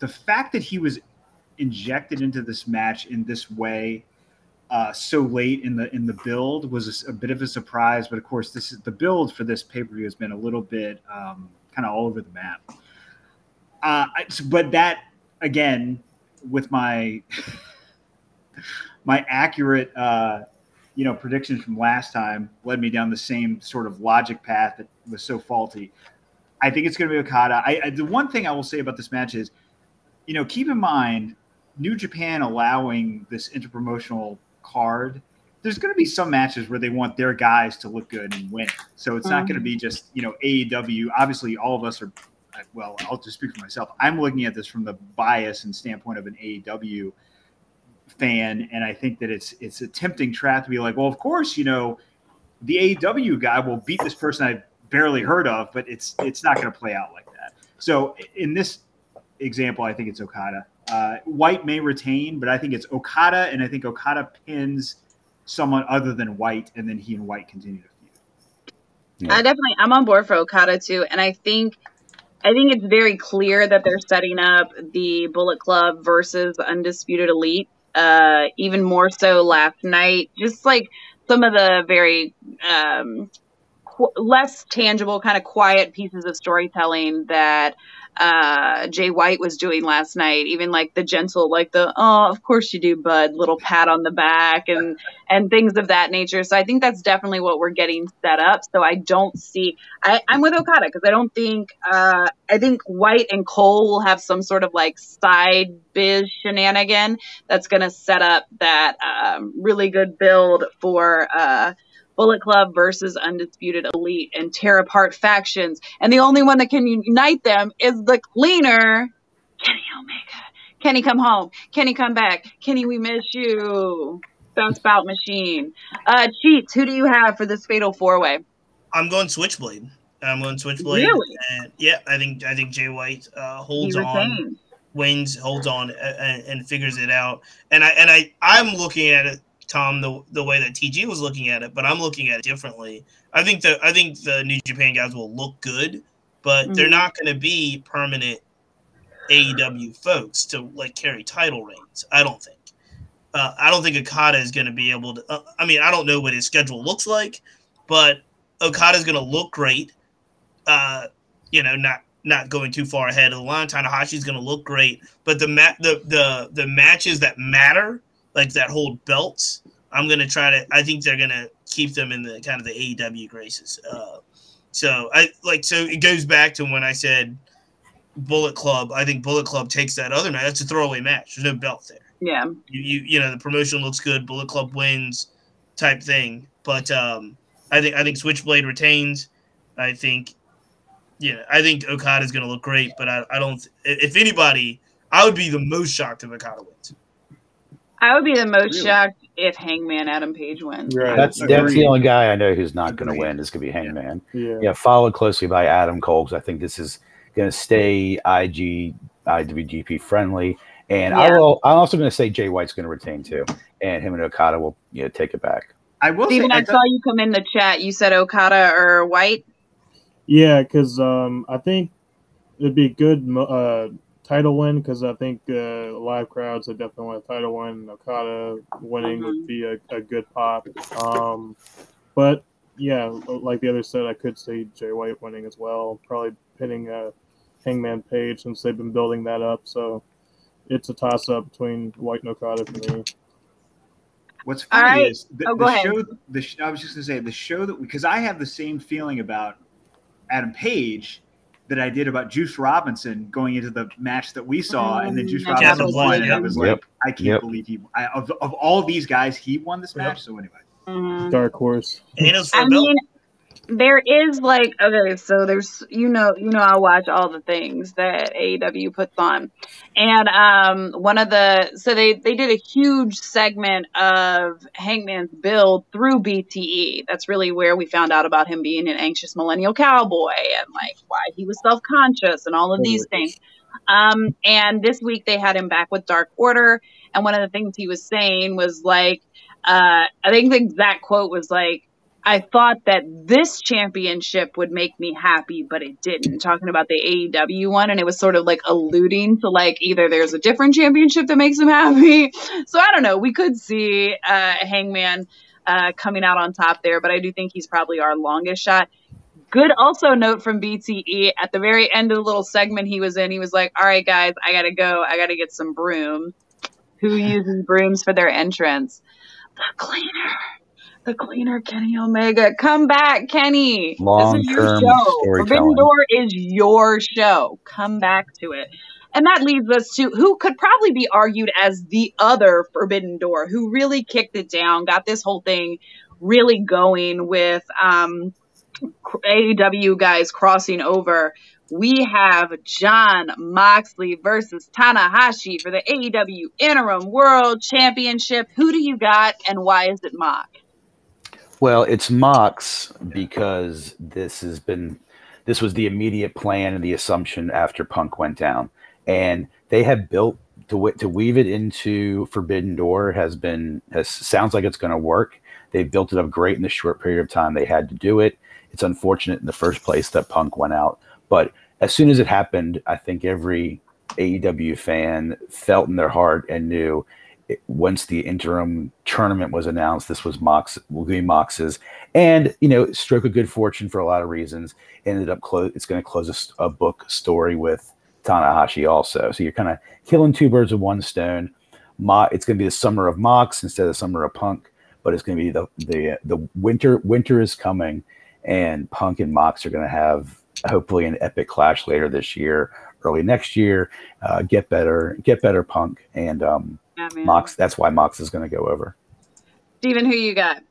the fact that he was injected into this match in this way uh, so late in the in the build was a, a, bit of a surprise. But of course, this is the build for this pay per view has been a little bit um, kind of all over the map. Uh, but that again, with my (laughs) my accurate uh, you know predictions from last time, led me down the same sort of logic path that was so faulty. I think it's going to be Okada. I, I, the one thing I will say about this match is, you know, keep in mind New Japan allowing this interpromotional card, there's going to be some matches where they want their guys to look good and win. So it's not going to mm-hmm. be just, you know, AEW. Obviously, all of us are, well, I'll just speak for myself. I'm looking at this from the bias and standpoint of an AEW fan. And I think that it's, it's a tempting trap to be like, well, of course, you know, the AEW guy will beat this person I've barely heard of, but it's, it's not going to play out like that. So in this example, I think it's Okada. Uh, White may retain, but I think it's Okada, and I think Okada pins someone other than White, and then he and White continue to feud. Yeah. I definitely, I'm on board for Okada too, and I think, I think it's very clear that they're setting up the Bullet Club versus Undisputed Elite. Uh, even more so last night, just like some of the very um, qu- less tangible, kind of quiet pieces of storytelling that uh, Jay White was doing last night. Even like the gentle, like the oh, of course you do, bud, little pat on the back and (laughs) and things of that nature. So I think that's definitely what we're getting set up. So I don't see. I, I'm with Okada because I don't think. Uh, I think White and Cole will have some sort of like side biz shenanigan that's going to set up that um, really good build for. Uh, Bullet Club versus Undisputed Elite and tear apart factions. And the only one that can unite them is the cleaner, Kenny Omega. Kenny, come home. Kenny, come back. Kenny, we miss you. Bounce Bout Machine. Uh, Cheats, who do you have for this fatal four way? I'm going Switchblade. I'm going Switchblade. Really? And yeah, I think I think Jay White uh, holds on, retains. wins, holds on, and, and figures it out. And I and I I'm looking at it, Tom, the the way that TG was looking at it, but I'm looking at it differently. I think the I think the New Japan guys will look good, but they're Mhm. not going to be permanent AEW folks to like carry title reigns. I don't think. Uh, I don't think Okada is going to be able to. Uh, I mean, I don't know what his schedule looks like, but Okada is going to look great. Uh, you know, not not going too far ahead of the line. Tanahashi is going to look great, but the ma- the the the matches that matter, like that hold belts, I'm going to try to. I think they're going to keep them in the kind of the AEW graces. Uh, so I like so it goes back to when I said Bullet Club. I think Bullet Club takes that other match. That's a throwaway match. There's no belt there Yeah. you, you you know the promotion looks good bullet club wins type thing but um i think i think switchblade retains i think yeah i think okada is going to look great but i, I don't if anybody i would be the most shocked if okada wins I would be the most Really? shocked if Hangman Adam Page wins. Right. That's that's the only guy I know who's not going to win. Is going to be Hangman. Yeah. Yeah, followed closely by Adam Cole because I think this is going to stay IG IWGP friendly. And I will. I'm also going to say Jay White's going to retain too, and him and Okada will you know take it back. I will Steven, say, I I saw thought, you come in the chat. You said Okada or White. Yeah, because um, I think it'd be a good uh, title win because I think uh, live crowds would definitely want a title win. Okada winning Mhm. would be a, a good pop. Um, but yeah, like the other said, I could see Jay White winning as well. Probably pinning uh, Hangman Page since they've been building that up. So it's a toss up between White and Okada for me. what's funny right. is the, Oh, the show. The I was just gonna say the show that because I have the same feeling about Adam Page that I did about Juice Robinson going into the match that we saw, and then Juice Mm, Robinson Capital won, and I was Yep. like, I can't Yep. believe he I, of of all these guys, he won this Yep. match. So anyway, Mhm. Dark horse. and it was for I a belt mean, there is like okay, so there's you know you know I watch all the things that AEW puts on, and um one of the so they they did a huge segment of Hangman's build through BTE. That's really where we found out about him being an anxious millennial cowboy and like why he was self conscious and all of these things. Um, and this week they had him back with Dark Order, and one of the things he was saying was like, uh, I think the exact quote was like, I thought that this championship would make me happy, but it didn't. Talking about the AEW one, and it was sort of like alluding to like either there's a different championship that makes him happy. So I don't know. We could see uh, Hangman uh, coming out on top there, but I do think he's probably our longest shot. Good also note from BTE at the very end of the little segment he was in, he was like, All right, guys, I gotta go. I gotta get some broom. Who uses brooms for their entrance? The cleaner. The cleaner, Kenny Omega. Come back, Kenny. this is your Long-term show. Forbidden storytelling. Door is your show. Come back to it. And that leads us to who could probably be argued as the other Forbidden Door, who really kicked it down, got this whole thing really going with um, AEW guys crossing over. We have Jon Moxley versus Tanahashi for the AEW Interim World Championship. Who do you got, and why is it Mox? Well, it's Mox because this has been this was the immediate plan and the assumption after Punk went down, and they have built to to weave it into Forbidden Door has been has sounds like it's going to work. They built it up great in the short period of time they had to do it. It's unfortunate in the first place that Punk went out, but as soon as it happened, I think every AEW fan felt in their heart and knew it- once the interim tournament was announced, this was Mox will be Mox's, and you know, stroke of good fortune for a lot of reasons. Ended up close. It's going to close a book story with Tanahashi also. So you're kind of killing two birds with one stone. Mo- it's going to be the summer of Mox instead of summer of Punk, but it's going to be the the the winter winter is coming, and Punk and Mox are going to have hopefully an epic clash later this year, early next year. Uh, get better, get better, Punk and um, Yeah, man. Mox. That's why Mox is going to go over. Steven, who you got?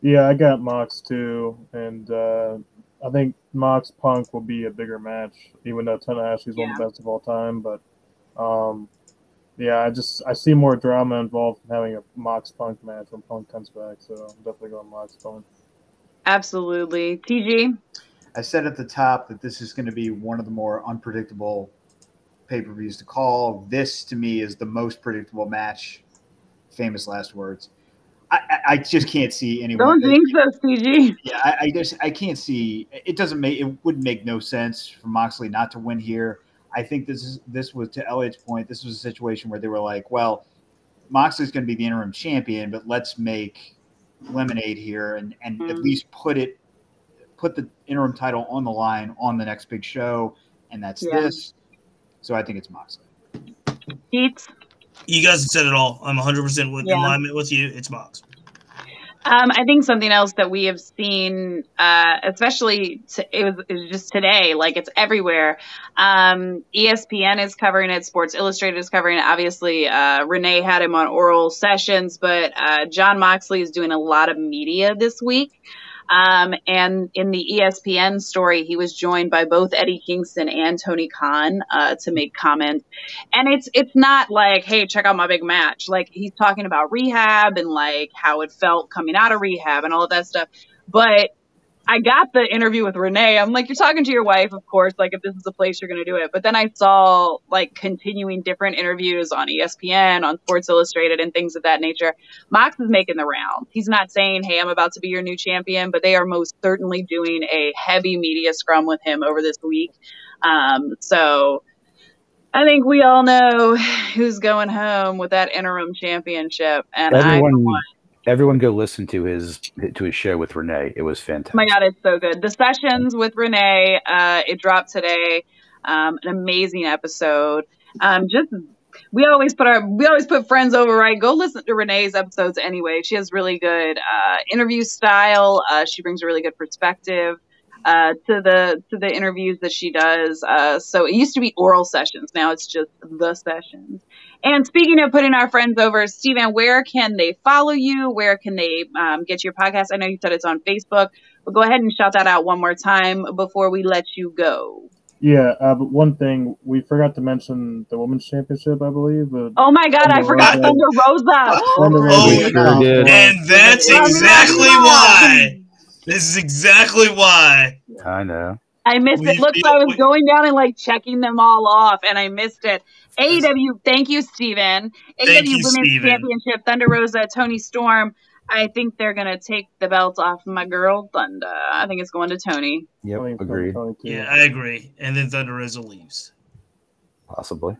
Yeah, I got Mox too, and uh, I think Mox Punk will be a bigger match, even though Tanahashi's one of the best of all time. But um, yeah, I just I see more drama involved in having a Mox Punk match when Punk comes back, so I'm definitely going Mox Punk. Absolutely. TG? I said at the top that this is going to be one of the more unpredictable pay per views to call. This, to me, is the most predictable match. Famous last words. I, I, I just can't see anyone. Don't think so, CG. Yeah, I, I just I can't see. It doesn't make it would make no sense for Moxley not to win here. I think this is this was to Elliot's point. This was a situation where they were like, well, Moxley's going to be the interim champion, but let's make lemonade here and and at Mhm. least put it put the interim title on the line on the next big show, and that's Yeah. this. So I think it's Moxley. Cheats? You guys have said it all. I'm 100% with, Yeah. in alignment with you. It's Mox. Um, I think something else that we have seen, uh, especially t- it, was, it was just today, like it's everywhere. Um, ESPN is covering it, Sports Illustrated is covering it. Obviously, uh, Renee had him on oral sessions, but uh, Jon Moxley is doing a lot of media this week. Um, and in the ESPN story, he was joined by both Eddie Kingston and Tony Khan uh, to make comments. And it's it's not like, hey, check out my big match. Like he's talking about rehab and like how it felt coming out of rehab and all of that stuff. But I got the interview with Renee. I'm like, you're talking to your wife, of course, like if this is the place you're going to do it. But then I saw like continuing different interviews on ESPN, on Sports Illustrated, and things of that nature. Mox is making the rounds. He's not saying, hey, I'm about to be your new champion, but they are most certainly doing a heavy media scrum with him over this week. Um, so I think we all know who's going home with that interim championship. And I, Everyone, go listen to his to his show with Renee. It was fantastic. Oh my god, it's so good. The sessions with Renee, uh, it dropped today. Um, an amazing episode. Um, just we always put our we always put friends over, right? Go listen to Renee's episodes anyway. She has really good uh, interview style. Uh, she brings a really good perspective uh, to the to the interviews that she does. Uh, so it used to be oral sessions. Now it's just the sessions. And speaking of putting our friends over, Steven, where can they follow you? Where can they um, get your podcast? I know you said it's on Facebook, but go ahead and shout that out one more time before we let you go. Yeah, uh, but one thing we forgot to mention the women's championship, I believe. Uh, Oh my God, I Thunder forgot Rosa. Thunder Rosa. Oh, Rosa- sure. And that's Oh, exactly why. This is exactly why. I know. I missed We it. Look, feel I was going down and like checking them all off, and I missed it. AEW, thank you, Steven. AEW Women's Steven. Championship, Thunder Rosa, Toni Storm. I think they're gonna take the belt off my girl Thunder. I think it's going to Toni. Yep, I think agreed. Toni. Yeah, I agree. And then Thunder Rosa leaves. Possibly.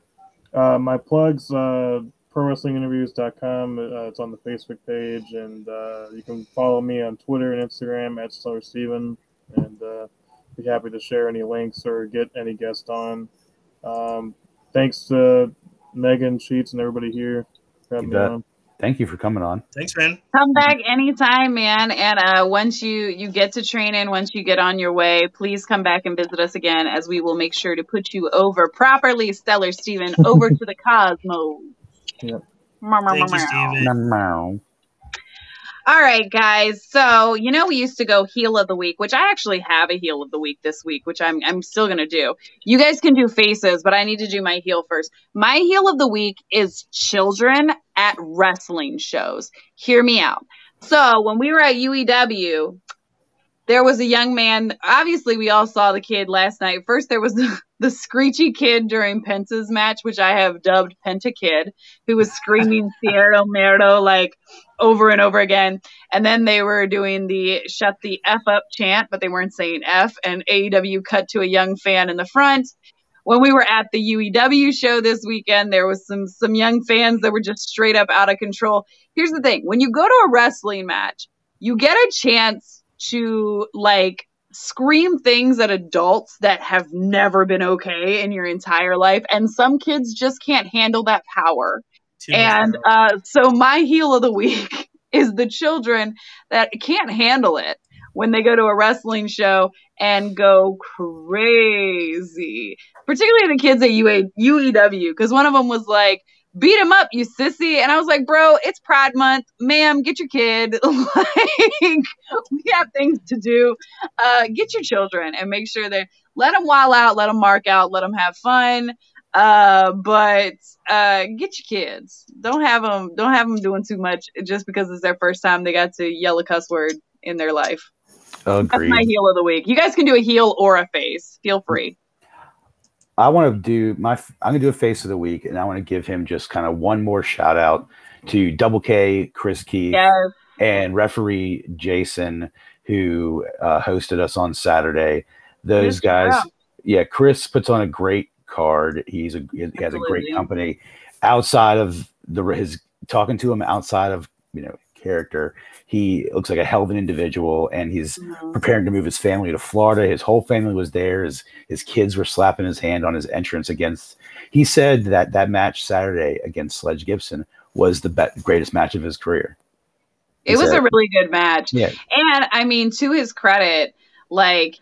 Uh, my plugs, uh, prowrestlinginterviews.com. Uh, it's on the Facebook page, and uh, you can follow me on Twitter and Instagram at Stellar Steven, and uh, be happy to share any links or get any guest on. Um, thanks to Megan Sheets and everybody here for having You me on. Thank you for coming on. Thanks, man. Come back anytime, man. And uh, once you you get to training, once you get on your way, please come back and visit us again, as we will make sure to put you over properly, Stellar Steven, over (laughs) to the cosmos. Yep. Meow, meow, Thank you, meow, meow. Steven. All right, guys. So you know we used to go heel of the week, which I actually have a heel of the week this week, which I'm I'm still gonna do. You guys can do faces, but I need to do my heel first. My heel of the week is children at wrestling shows. Hear me out. So when we were at UEW, there was a young man. Obviously, we all saw the kid last night. First, there was (laughs) the screechy kid during Penta's match, which I have dubbed Penta Kid, who was screaming (laughs) Cero Miedo like over and over again. And then they were doing the shut the F up chant, but they weren't saying F. And AEW cut to a young fan in the front. When we were at the UEW show this weekend, there was some some young fans that were just straight up out of control. Here's the thing: when you go to a wrestling match, you get a chance to like scream things at adults that have never been okay in your entire life. And some kids just can't handle that power. Too And uh, so my heel of the week (laughs) is the children that can't handle it when they go to a wrestling show and go crazy. Particularly the kids at UA, UEW, because one of them was like, beat him up, you sissy. And I was like, bro, it's Pride Month. Ma'am, get your kid. (laughs) like, we have things to do. Uh, get your children and make sure they let them wild out, let them mark out, let them have fun. Uh, but uh, get your kids. Don't have them. Don't have them doing too much just because it's their first time they got to yell a cuss word in their life. That's my heel of the week. You guys can do a heel or a face. Feel free. I want to do my. I'm gonna do a face of the week, and I want to give him just kind of one more shout out to Double K, Chris Keith, Yes. and referee Jason, who uh, hosted us on Saturday. Those guys, yeah. yeah. Chris puts on a great card. He's a he has a great company. Outside of the his talking to him outside of you know character, he looks like a hell of an individual, and he's Mhm. preparing to move his family to Florida. His whole family was there. His his kids were slapping his hand on his entrance against. He said that that match Saturday against Sledge Gibson was the be- greatest match of his career. It was a really good match. Yeah, And I mean, to his credit, like,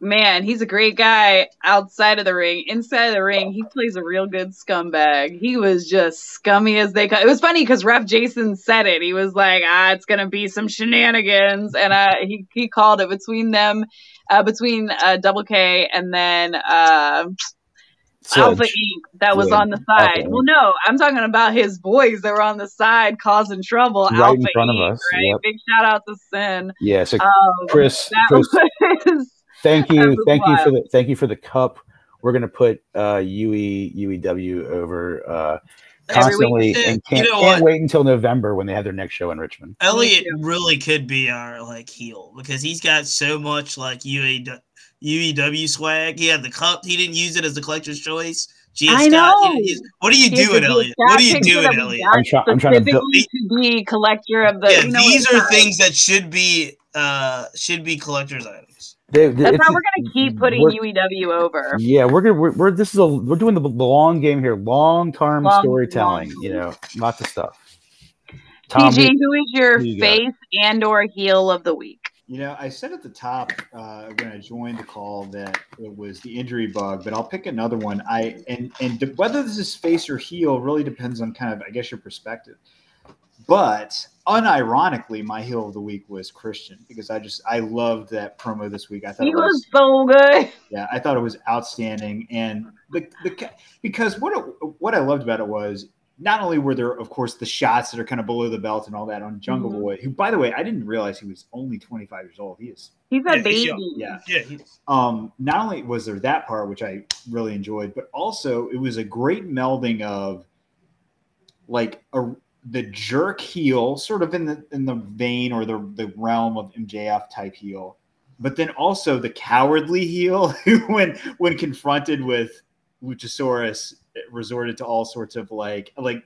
man, he's a great guy outside of the ring. Inside of the ring, he plays a real good scumbag. He was just scummy as they cut. It was funny because Ref Jason said it. He was like, ah, it's going to be some shenanigans. And uh, he, he called it between them, uh, between uh, Double K and then uh, Alpha. Inc. that was Yeah, on the side. Inc. Well, no, I'm talking about his boys that were on the side causing trouble. Right Alpha in front of us, Right? yep. Big shout out to Sin. Yeah, so Um, Chris, Chris, was (laughs) thank you, thank you for the thank you for the cup. We're gonna put uh, UE UEW over uh, constantly, week. and can't, know can't wait until November when they have their next show in Richmond. Elliot really could be our like heel because he's got so much like UAW, UEW swag. He had the cup. He didn't use it as a collector's choice. Gia I Scott, know. didn't use- what are you He has doing, Elliot? What are you picture doing, Elliot? I'm, try- I'm trying to build. to be collector of the. Yeah, you know, these are not- things that should be uh should be collector's items. They, That's how we're gonna keep putting we're- UEW over. Yeah, we're gonna we're, we're this is a we're doing the long game here, long term Long- storytelling. long. You know, lots of stuff. Tom, PG, who is your who you got? face and or heel of the week? You know, I said at the top uh, when I joined the call that it was the injury bug, but I'll pick another one. I and and de- whether this is face or heel really depends on kind of I guess your perspective. But unironically, my heel of the week was Christian because I just I loved that promo this week. I thought He it was was so good. yeah, I thought it was outstanding, and the the because what it, what I loved about it was not only were there, of course, the shots that are kind of below the belt and all that on Jungle Mhm. Boy, who, by the way, I didn't realize he was only 25 years old. He is. He's a he's baby. young. Yeah. Yeah, he- Um, not only was there that part, which I really enjoyed, but also it was a great melding of like a the jerk heel, sort of in the in the vein or the the realm of MJF type heel, but then also the cowardly heel (laughs) who, when when confronted with Luchasaurus, resorted to all sorts of like like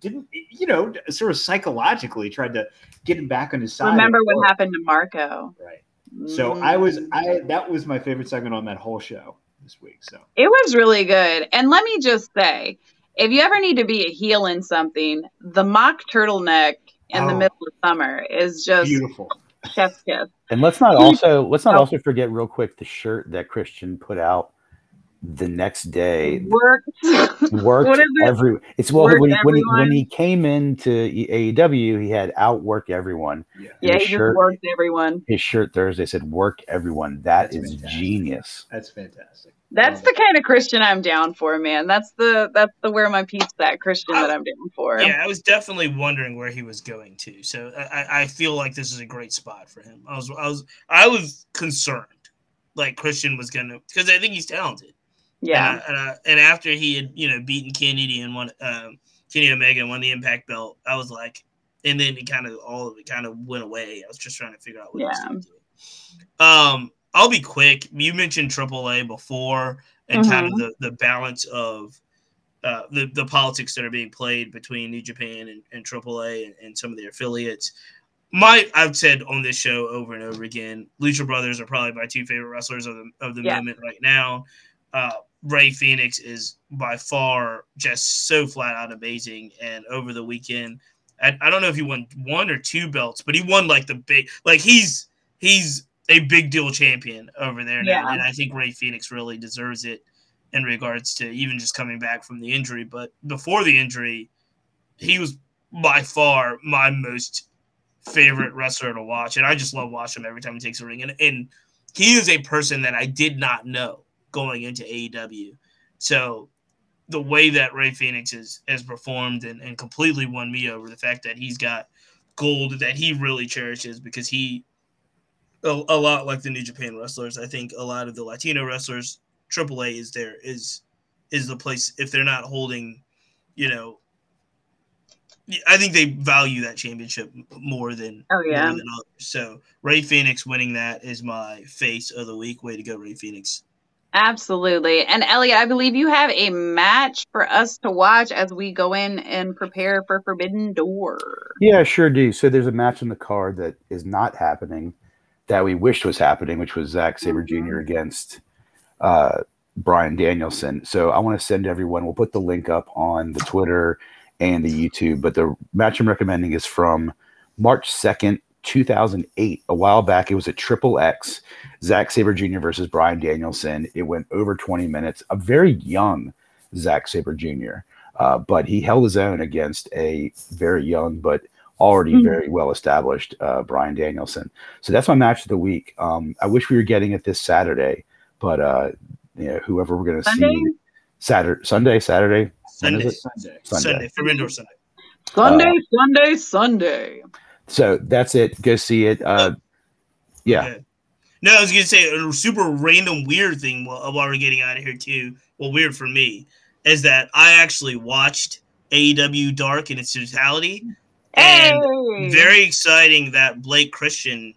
didn't you know sort of psychologically tried to get him back on his side. Remember what happened to Marko? Right. So Mm. I was I that was my favorite segment on that whole show this week. So It was really good. And let me just say, if you ever need to be a heel in something, the mock turtleneck in the Oh. middle of summer is just beautiful. chef's kiss. and let's not (laughs) also let's not also forget real quick the shirt that Christian put out the next day. Worked. Worked What is it? every. It's well Worked when he, when he when he came into AEW, he had outwork everyone. Yeah. yeah, his he just worked everyone. His shirt Thursday said "Work everyone." That That's is fantastic. genius. That's fantastic. That's the kind of Christian I'm down for, man. That's the that's the where my peeps that Christian that I'm down for. yeah, I was definitely wondering where he was going to. So I, I- I feel like this is a great spot for him. I was I was I was concerned, like Christian was gonna because I think he's talented. Yeah. And, I, and, I, and after he had, you know, beaten Kennedy and won, um, Kenny Omega and won the Impact belt, I was like, and then it kind of all of it kind of went away. I was just trying to figure out what he was Yeah. going to do. Um, I'll be quick. You mentioned AAA before, and kind of the the balance of uh, the the politics that are being played between New Japan and, and AAA and, and some of their affiliates. my I've said on this show over and over again, Lucha Brothers are probably my two favorite wrestlers of the of the Yeah. moment right now. Uh, Rey Fenix is by far just so flat out amazing, and over the weekend, I, I don't know if he won one or two belts, but he won like the big like he's he's a big deal champion over there now, Yeah. and I think Rey Fenix really deserves it in regards to even just coming back from the injury. But before the injury, he was by far my most favorite wrestler to watch, and I just love watching him every time he takes a ring. And and he is a person that I did not know going into AEW. So the way that Rey Fenix has has performed and, and completely won me over, the fact that he's got gold that he really cherishes because he a, a lot like the New Japan wrestlers, I think a lot of the Latino wrestlers, AAA is there is is the place if they're not holding, you know, I think they value that championship more than Oh, yeah. more than others. So Rey Fenix winning that is my face of the week. Way to go, Rey Fenix. Absolutely. And Elliot, I believe you have a match for us to watch as we go in and prepare for Forbidden Door. Yeah, sure do. So there's a match on the card that is not happening that we wished was happening, which was Zack Sabre Jr. against uh, Bryan Danielson. So I want to send everyone. We'll put the link up on the Twitter and the YouTube. But the match I'm recommending is from March 2nd, 2008. A while back, it was a triple X Zack Sabre Jr. versus Bryan Danielson. It went over 20 minutes. A very young Zack Sabre Jr. Uh, but he held his own against a very young but already Mhm. very well established uh, Bryan Danielson. So that's my match of the week. Um, I wish we were getting it this Saturday, but uh, you know, whoever we're going to see Saturday, Sunday, Saturday, When is Sunday, it? Sunday. Sunday. Sunday, Forbidden Sunday. Sunday, Sunday, Sunday. So that's it. Go see it. Uh, yeah. Okay. No, I was gonna say a super random weird thing while, while we're getting out of here too. Well, weird for me is that I actually watched AEW Dark in its totality, and Hey! very exciting that Blake Christian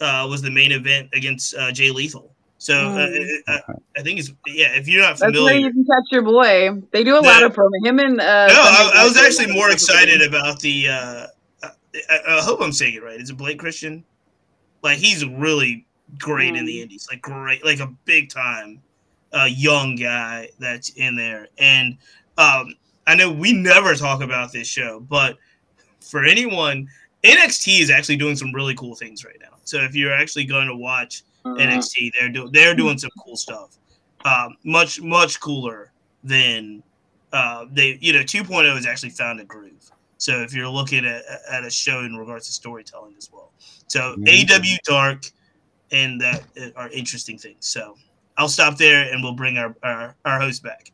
uh, was the main event against uh, Jay Lethal. So uh, Mm. uh, uh, I think it's yeah. If you're not That's where familiar, you can catch your boy. They do a lot of promo. Him and uh, no, I, I was actually more excited about the. I, I hope I'm saying it right. Is it Blake Christian? Like he's really great in the Mm. Indies, like great, like a big time, uh, young guy that's in there. And um, I know we never talk about this show, but for anyone, NXT is actually doing some really cool things right now. So if you're actually going to watch Uh, NXT. They're doing they're doing some cool stuff. Um, much much cooler than uh, they you know 2.0 has actually found a groove. So if you're looking at, at a show in regards to storytelling as well, so Mhm. AEW Dark and that are interesting things. So I'll stop there and we'll bring our our, our host back.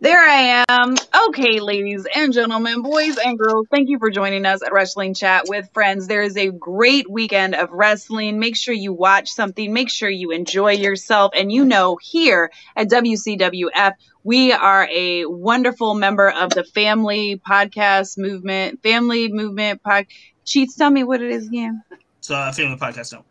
There I am. Okay, ladies and gentlemen, boys and girls, thank you for joining us at Wrestling Chat with Friends. There is a great weekend of wrestling. Make sure you watch something, make sure you enjoy yourself. And you know, here at WCWF, we are a wonderful member of the family podcast movement, family movement pod. Cheats, tell me what it is again. So uh, Family Podcast no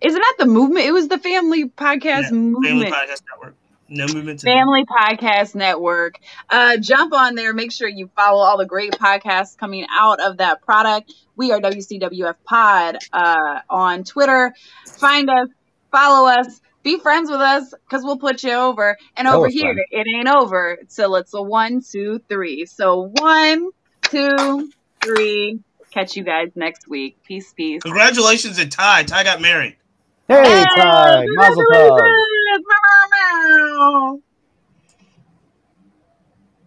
Is it not the movement? It was the family podcast Yeah, Family. Podcast Network. No movement. Family Podcast Network. Uh, jump on there. Make sure you follow all the great podcasts coming out of that product. We are WCWF Pod uh, on Twitter. Find us, follow us, be friends with us because we'll put you over. And Tell over here, friend. it ain't over till it's a one, two, three. So one, two, three. Catch you guys next week. Peace, peace. Congratulations to Ty. Ty got married. Hey, Ty, Mazel tov.